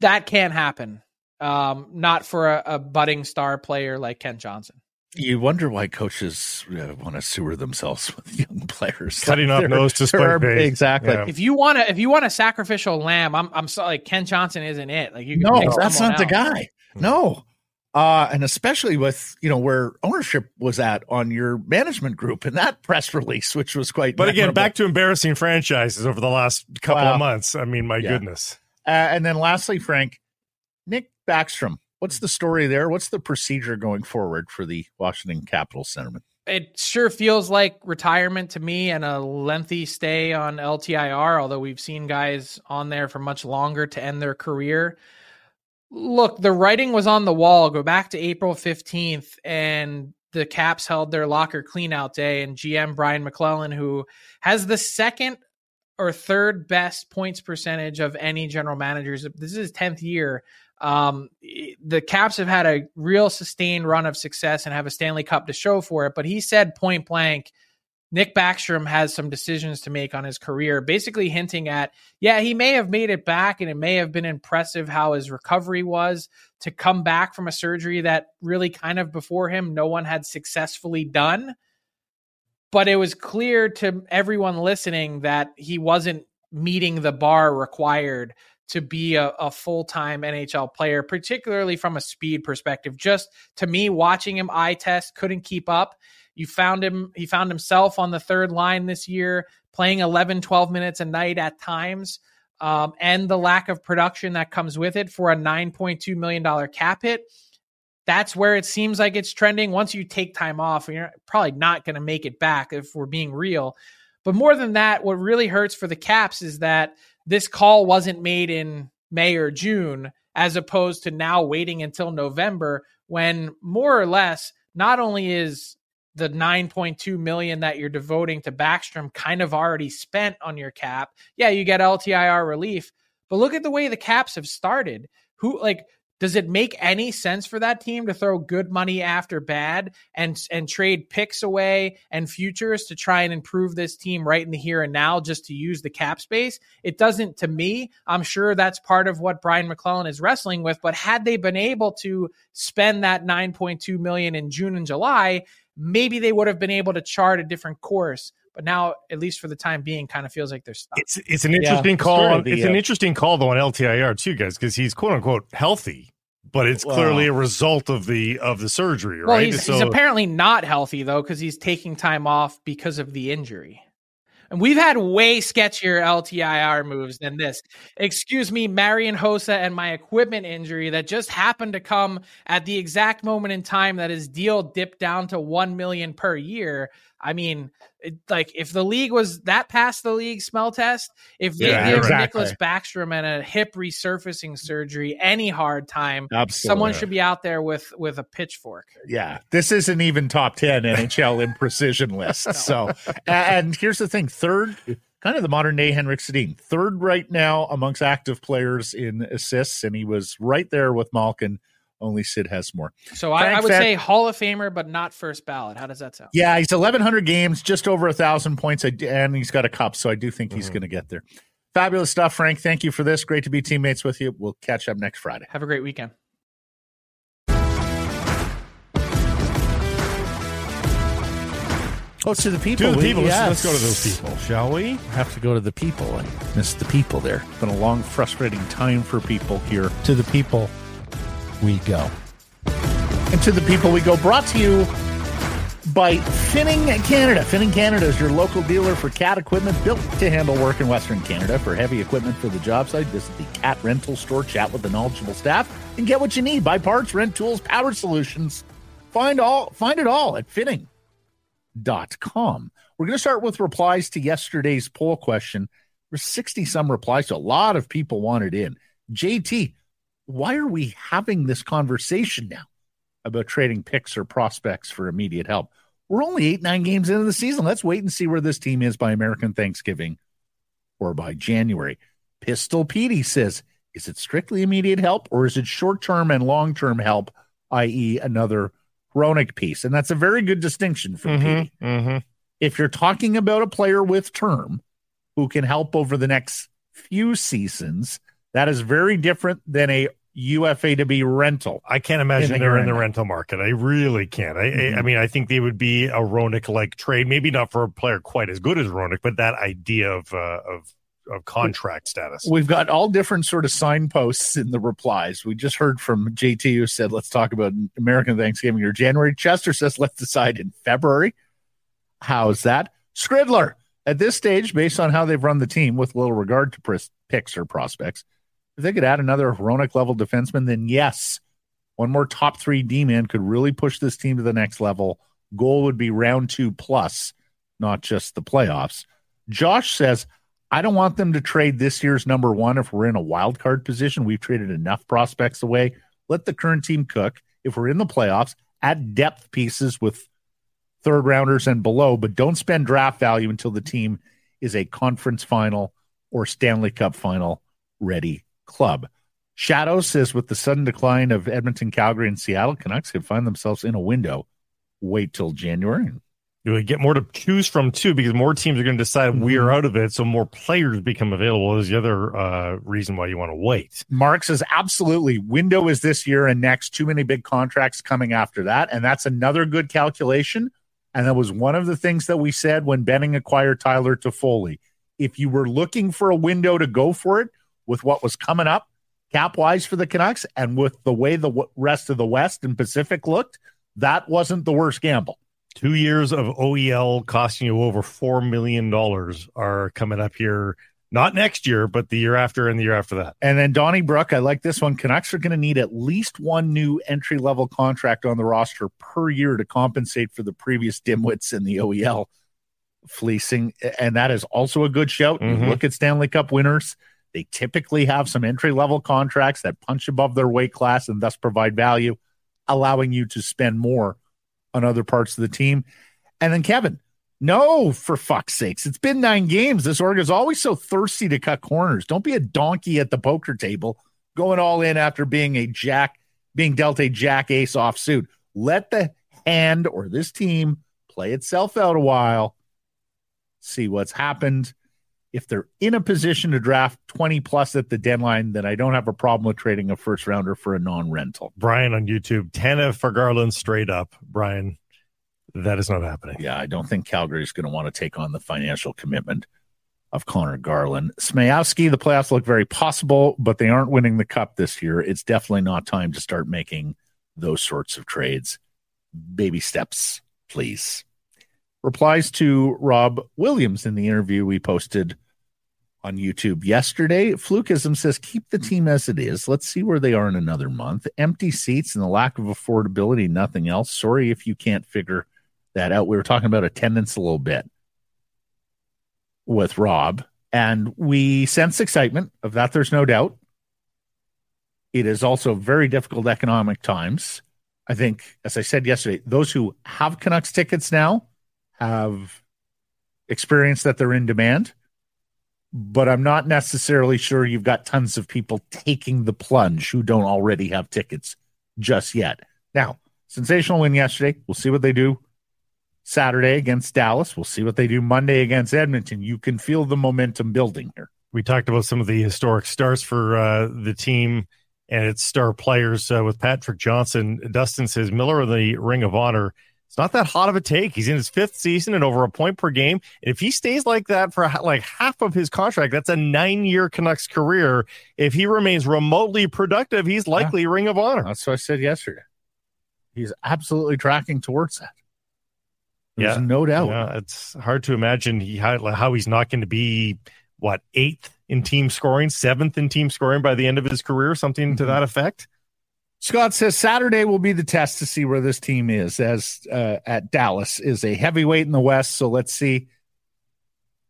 that can happen um not for a, a budding star player like ken johnson you wonder why coaches uh, want to sewer themselves <laughs> with young players. Cutting off There- nose to there spite are- Exactly. Yeah. if you want to if you want a sacrificial lamb i'm i'm sorry like ken johnson isn't it like you can No, that's someone not the guy. No. Uh, and especially with you know where ownership was at on your management group and that press release, which was quite. But again, back to embarrassing franchises over the last couple Wow. of months. I mean, my Yeah. goodness. Uh, and then lastly, Frank, Nick Backstrom. What's the story there? What's the procedure going forward for the Washington Capitals centerman? it sure feels like retirement to me and a lengthy stay on LTIR, although we've seen guys on there for much longer to end their career. Look, the writing was on the wall. Go back to April 15th, and the Caps held their locker cleanout day, and GM Brian MacLellan, who has the second or third best points percentage of any general managers. This is his 10th year. Um, the Caps have had a real sustained run of success and have a Stanley Cup to show for it. But he said point blank, Nick Backstrom has some decisions to make on his career, basically hinting at, yeah, he may have made it back and it may have been impressive how his recovery was to come back from a surgery that really kind of before him no one had successfully done. But it was clear to everyone listening that he wasn't meeting the bar required to be a, a full time NHL player, particularly from a speed perspective. Just to me, watching him eye test, couldn't keep up. You found him, he found himself on the third line this year, playing 11, 12 minutes a night at times. Um, and the lack of production that comes with it for a $9.2 million cap hit. That's where it seems like it's trending. Once you take time off, you're probably not going to make it back if we're being real. But more than that, what really hurts for the Caps is that this call wasn't made in May or June, as opposed to now waiting until November, when more or less, not only is the 9.2 million that you're devoting to Backstrom kind of already spent on your cap. Yeah, you get LTIR relief, but look at the way the Caps have started. Who like does it make any sense for that team to throw good money after bad and and trade picks away and futures to try and improve this team right in the here and now just to use the cap space? It doesn't to me. I'm sure that's part of what Brian MacLellan is wrestling with, but had they been able to spend that 9.2 million in June and July, maybe they would have been able to chart a different course. But now, at least for the time being, kind of feels like they're stuck. It's it's an interesting yeah, call. The, it's uh, an interesting call though on LTIR too, guys, because he's quote unquote healthy, but it's well, clearly a result of the of the surgery, right? Well, he's, so, he's apparently not healthy though, because he's taking time off because of the injury. And we've had way sketchier LTIR moves than this. Excuse me, Marian Hossa and my equipment injury that just happened to come at the exact moment in time that his deal dipped down to 1 million per year. I mean, it, like if the league was that past the league smell test, if they yeah, give exactly. Nicklas Backstrom and a hip resurfacing surgery any hard time, Absolutely. someone should be out there with with a pitchfork. Yeah, this isn't even top ten <laughs> NHL imprecision list. no. So, and here's the thing: third, kind of the modern day Henrik Sedin, third right now amongst active players in assists, and he was right there with Malkin only Sid has more. So I, I, would say Hall of Famer, but not first ballot. How does that sound? Yeah, he's 1,100 games, just over a thousand points, and he's got a cup. So I do think he's mm-hmm. going to get there. Fabulous stuff, Frank. Thank you for this. Great to be teammates with you. We'll catch up next Friday. Have a great weekend. Oh, to the people. To the people. Yes. Let's, let's, go to those people, shall we? Have to go to the people. I missed the people there. It's been a long, frustrating time for people here. To the people we go. And to the people we go, brought to you by Finning Canada. Finning Canada is your local dealer for cat equipment built to handle work in Western Canada. For heavy equipment for the job site, visit the cat rental store, chat with the knowledgeable staff, and get what you need. Buy parts, rent tools, power solutions. Find all find it all at finning.com. We're going to start with replies to yesterday's poll question. There's 60 some replies, so a lot of people wanted in. JT, why are we having this conversation now about trading picks or prospects for immediate help? We're only eight, nine games into the season. Let's wait and see where this team is by American Thanksgiving or by January. Pistol Petey says, is it strictly immediate help or is it short term and long term help, i.e., another Hronek piece? And that's a very good distinction for mm-hmm, Petey. Mm-hmm. If you're talking about a player with term who can help over the next few seasons, that is very different than a UFA to be rental. I can't imagine in they're in the rental market. I really can't. I, mm-hmm. I, mean, I think they would be a Hronek like trade, maybe not for a player quite as good as Hronek, but that idea of uh, of of contract status. We've got all different sort of signposts in the replies. We just heard from JT who said, "Let's talk about American Thanksgiving or January." Chester says, "Let's decide in February." How's that? Skridler at this stage, based on how they've run the team, with little regard to picks or prospects if they could add another Hronek level defenseman, then yes, one more top three D man could really push this team to the next level. Goal would be round two plus, not just the playoffs. Josh says, I don't want them to trade this year's number one if we're in a wild card position. We've traded enough prospects away. Let the current team cook. If we're in the playoffs, add depth pieces with third rounders and below, but don't spend draft value until the team is a conference final or Stanley Cup final ready club. Shadow says with the sudden decline of Edmonton, Calgary, and Seattle, Canucks could find themselves in a window. Wait till January. You get more to choose from too, because more teams are going to decide mm-hmm. we're out of it, so more players become available. Is the other uh, reason why you want to wait. Mark says absolutely. Window is this year and next. Too many big contracts coming after that, and that's another good calculation. And that was one of the things that we said when Benning acquired Tyler Toffoli. If you were looking for a window to go for it, with what was coming up cap wise for the Canucks and with the way the rest of the West and Pacific looked, that wasn't the worst gamble. Two years of OEL costing you over four million dollars are coming up here. Not next year, but the year after and the year after that. And then Donnie Brook, I like this one. Canucks are going to need at least one new entry level contract on the roster per year to compensate for the previous dimwits in the OEL fleecing. And that is also a good shout. Mhm. Look at Stanley Cup winners. They typically have some entry level contracts that punch above their weight class and thus provide value, allowing you to spend more on other parts of the team. And then Kevin, no, for fuck's sakes. It's been nine games. This org is always so thirsty to cut corners. Don't be a donkey at the poker table going all in after being a jack, being dealt a jack ace off suit. Let the hand or this team play itself out a while, see what's happened. If they're in a position to draft 20 plus at the deadline, then I don't have a problem with trading a first rounder for a non rental. Brian on YouTube, Tana for Garland straight up. Brian, that is not happening. Yeah, I don't think Calgary is going to want to take on the financial commitment of Conor Garland. Smayowski, the playoffs look very possible, but they aren't winning the cup this year. It's definitely not time to start making those sorts of trades. Baby steps, please. Replies to Rob Williams in the interview we posted on YouTube yesterday. Flukism says, keep the team as it is. Let's see where they are in another month. Empty seats and the lack of affordability, nothing else. Sorry if you can't figure that out. We were talking about attendance a little bit with Rob, and we sense excitement of that. There's no doubt. It is also very difficult economic times. I think, as I said yesterday, those who have Canucks tickets now have experienced that they're in demand, but I'm not necessarily sure you've got tons of people taking the plunge who don't already have tickets just yet. Now, sensational win yesterday. We'll see what they do Saturday against Dallas. We'll see what they do Monday against Edmonton. You can feel the momentum building here. We talked about some of the historic stars for uh, the team and its star players uh, with Patrick Johnston. Dustin says Miller of the Ring of Honor. It's not that hot of a take. He's in his fifth season and over a point per game. And if he stays like that for like half of his contract, that's a nine year Canucks career. If he remains remotely productive, he's likely yeah. Ring of Honor. That's what I said yesterday. He's absolutely tracking towards that. There's yeah, no doubt. Yeah, it's hard to imagine he how, how he's not going to be what eighth in team scoring, seventh in team scoring by the end of his career, something mm-hmm. to that effect. Scott says Saturday will be the test to see where this team is. As uh, at Dallas is a heavyweight in the West, so let's see.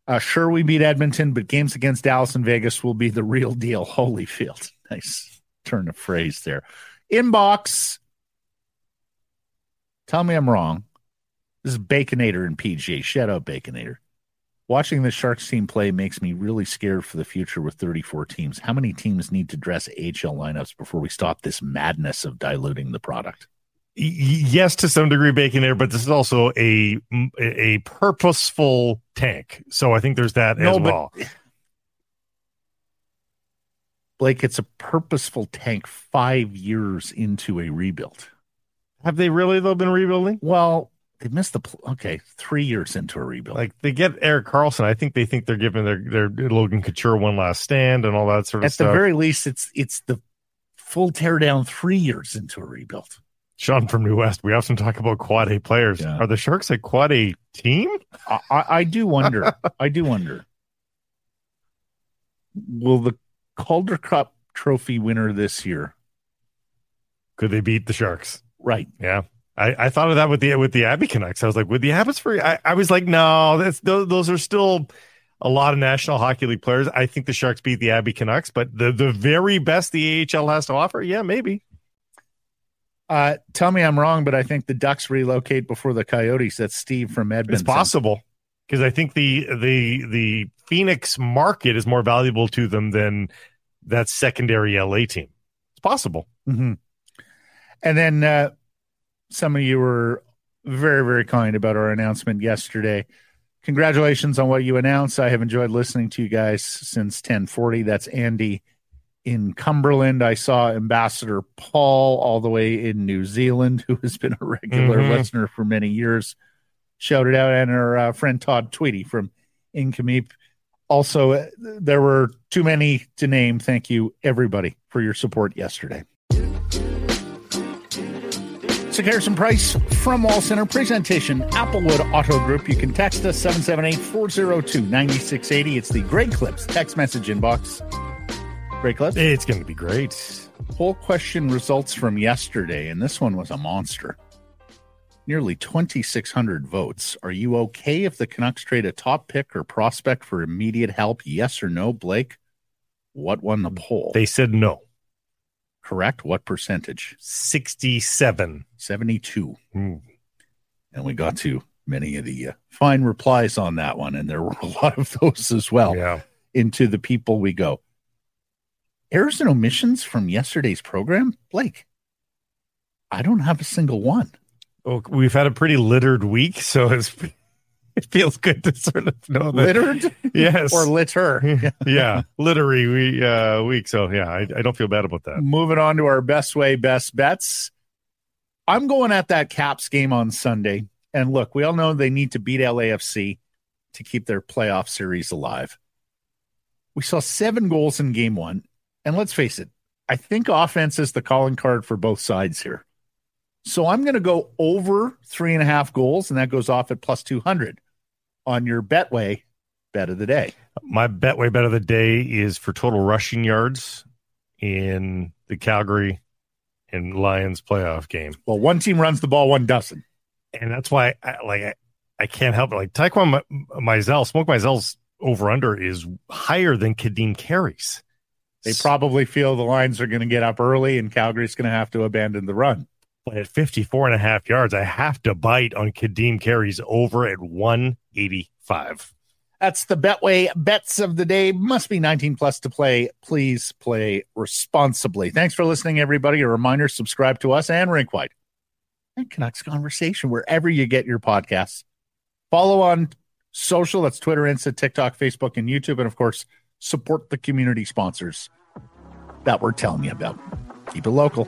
Uh, sure, we beat Edmonton, but games against Dallas and Vegas will be the real deal. <laughs> Holyfield, nice turn of phrase there. Inbox. Tell me I'm wrong. This is Baconator and PGA. Shout out Baconator. Watching the Sharks team play makes me really scared for the future with 34 teams. How many teams need to dress AHL lineups before we stop this madness of diluting the product? Yes, to some degree, Baconator, but this is also a a purposeful tank. So I think there's that no, as well. Blake, it's a purposeful tank five years into a rebuild. Have they really though been rebuilding? Well, they missed the pl- okay three years into a rebuild. Like they get Erik Karlsson, I think they think they're giving their their Logan Couture one last stand and all that sort of At stuff. At the very least, it's it's the full teardown three years into a rebuild. Sean from New West, we often talk about quad A players. Yeah. Are the Sharks a quad A team? I, I, I do wonder. <laughs> I do wonder. Will the Calder Cup trophy winner this year could they beat the Sharks? Right. Yeah. I, I thought of that with the with the Abbey Canucks. I was like, with the Abbotsford, I, I was like, no, that's those, those are still a lot of National Hockey League players. I think the Sharks beat the Abbey Canucks, but the the very best the AHL has to offer, yeah, maybe. Uh, tell me I'm wrong, but I think the Ducks relocate before the Coyotes. That's Steve from Edmonton. It's possible because I think the the the Phoenix market is more valuable to them than that secondary LA team. It's possible. Mm-hmm. And then uh, some of you were very, very kind about our announcement yesterday. Congratulations on what you announced. I have enjoyed listening to you guys since 1040. That's Andy in Cumberland. I saw Ambassador Paul all the way in New Zealand, who has been a regular mm-hmm. listener for many years. Shouted out, and our uh, friend Todd Tweedy from Incomeep. Also, uh, there were too many to name. Thank you, everybody, for your support yesterday. So Harrison Price from Wall Center presentation, Applewood Auto Group. You can text us 778-402-9680. It's the Great Clips text message inbox. Great Clips. It's going to be great. Poll question results from yesterday, and this one was a monster. Nearly 2,600 votes. Are you okay if the Canucks trade a top pick or prospect for immediate help? Yes or no, Blake? What won the poll? They said no. Correct. What percentage? 67. 72. Hmm. And we got to many of the uh, fine replies on that one. And there were <laughs> a lot of those as well. Yeah. Into the people we go. Errors and omissions from yesterday's program? Blake, I don't have a single one. Oh, we've had a pretty littered week, so it's <laughs> it feels good to sort of know that. Littered? Yes. or litter? <laughs> yeah, <laughs> literary we, uh, week. So yeah, I, I don't feel bad about that. Moving on to our best way, best bets. I'm going at that Caps game on Sunday. And look, we all know they need to beat LAFC to keep their playoff series alive. We saw seven goals in game one. And let's face it, I think offense is the calling card for both sides here. So I'm going to go over three and a half goals, and that goes off at plus 200 on your Betway bet of the day. My Betway bet of the day is for total rushing yards in the Calgary and Lions playoff game. Well, one team runs the ball, one doesn't. And that's why I, like I, I can't help it. Like Taquan Mizzell, Smoke Mizzell's over under is higher than Ka'Deem Carey's. They probably feel the lines are going to get up early and Calgary's going to have to abandon the run. But at 54 and a half yards, I have to bite on Ka'Deem Carey's over at 185. That's the Betway bets of the day. Must be 19 plus to play. Please play responsibly. Thanks for listening, everybody. A reminder subscribe to us and Rink and Canucks Conversation wherever you get your podcasts. Follow on social that's Twitter, Insta, TikTok, Facebook, and YouTube. And of course, support the community sponsors that we're telling you about. Keep it local.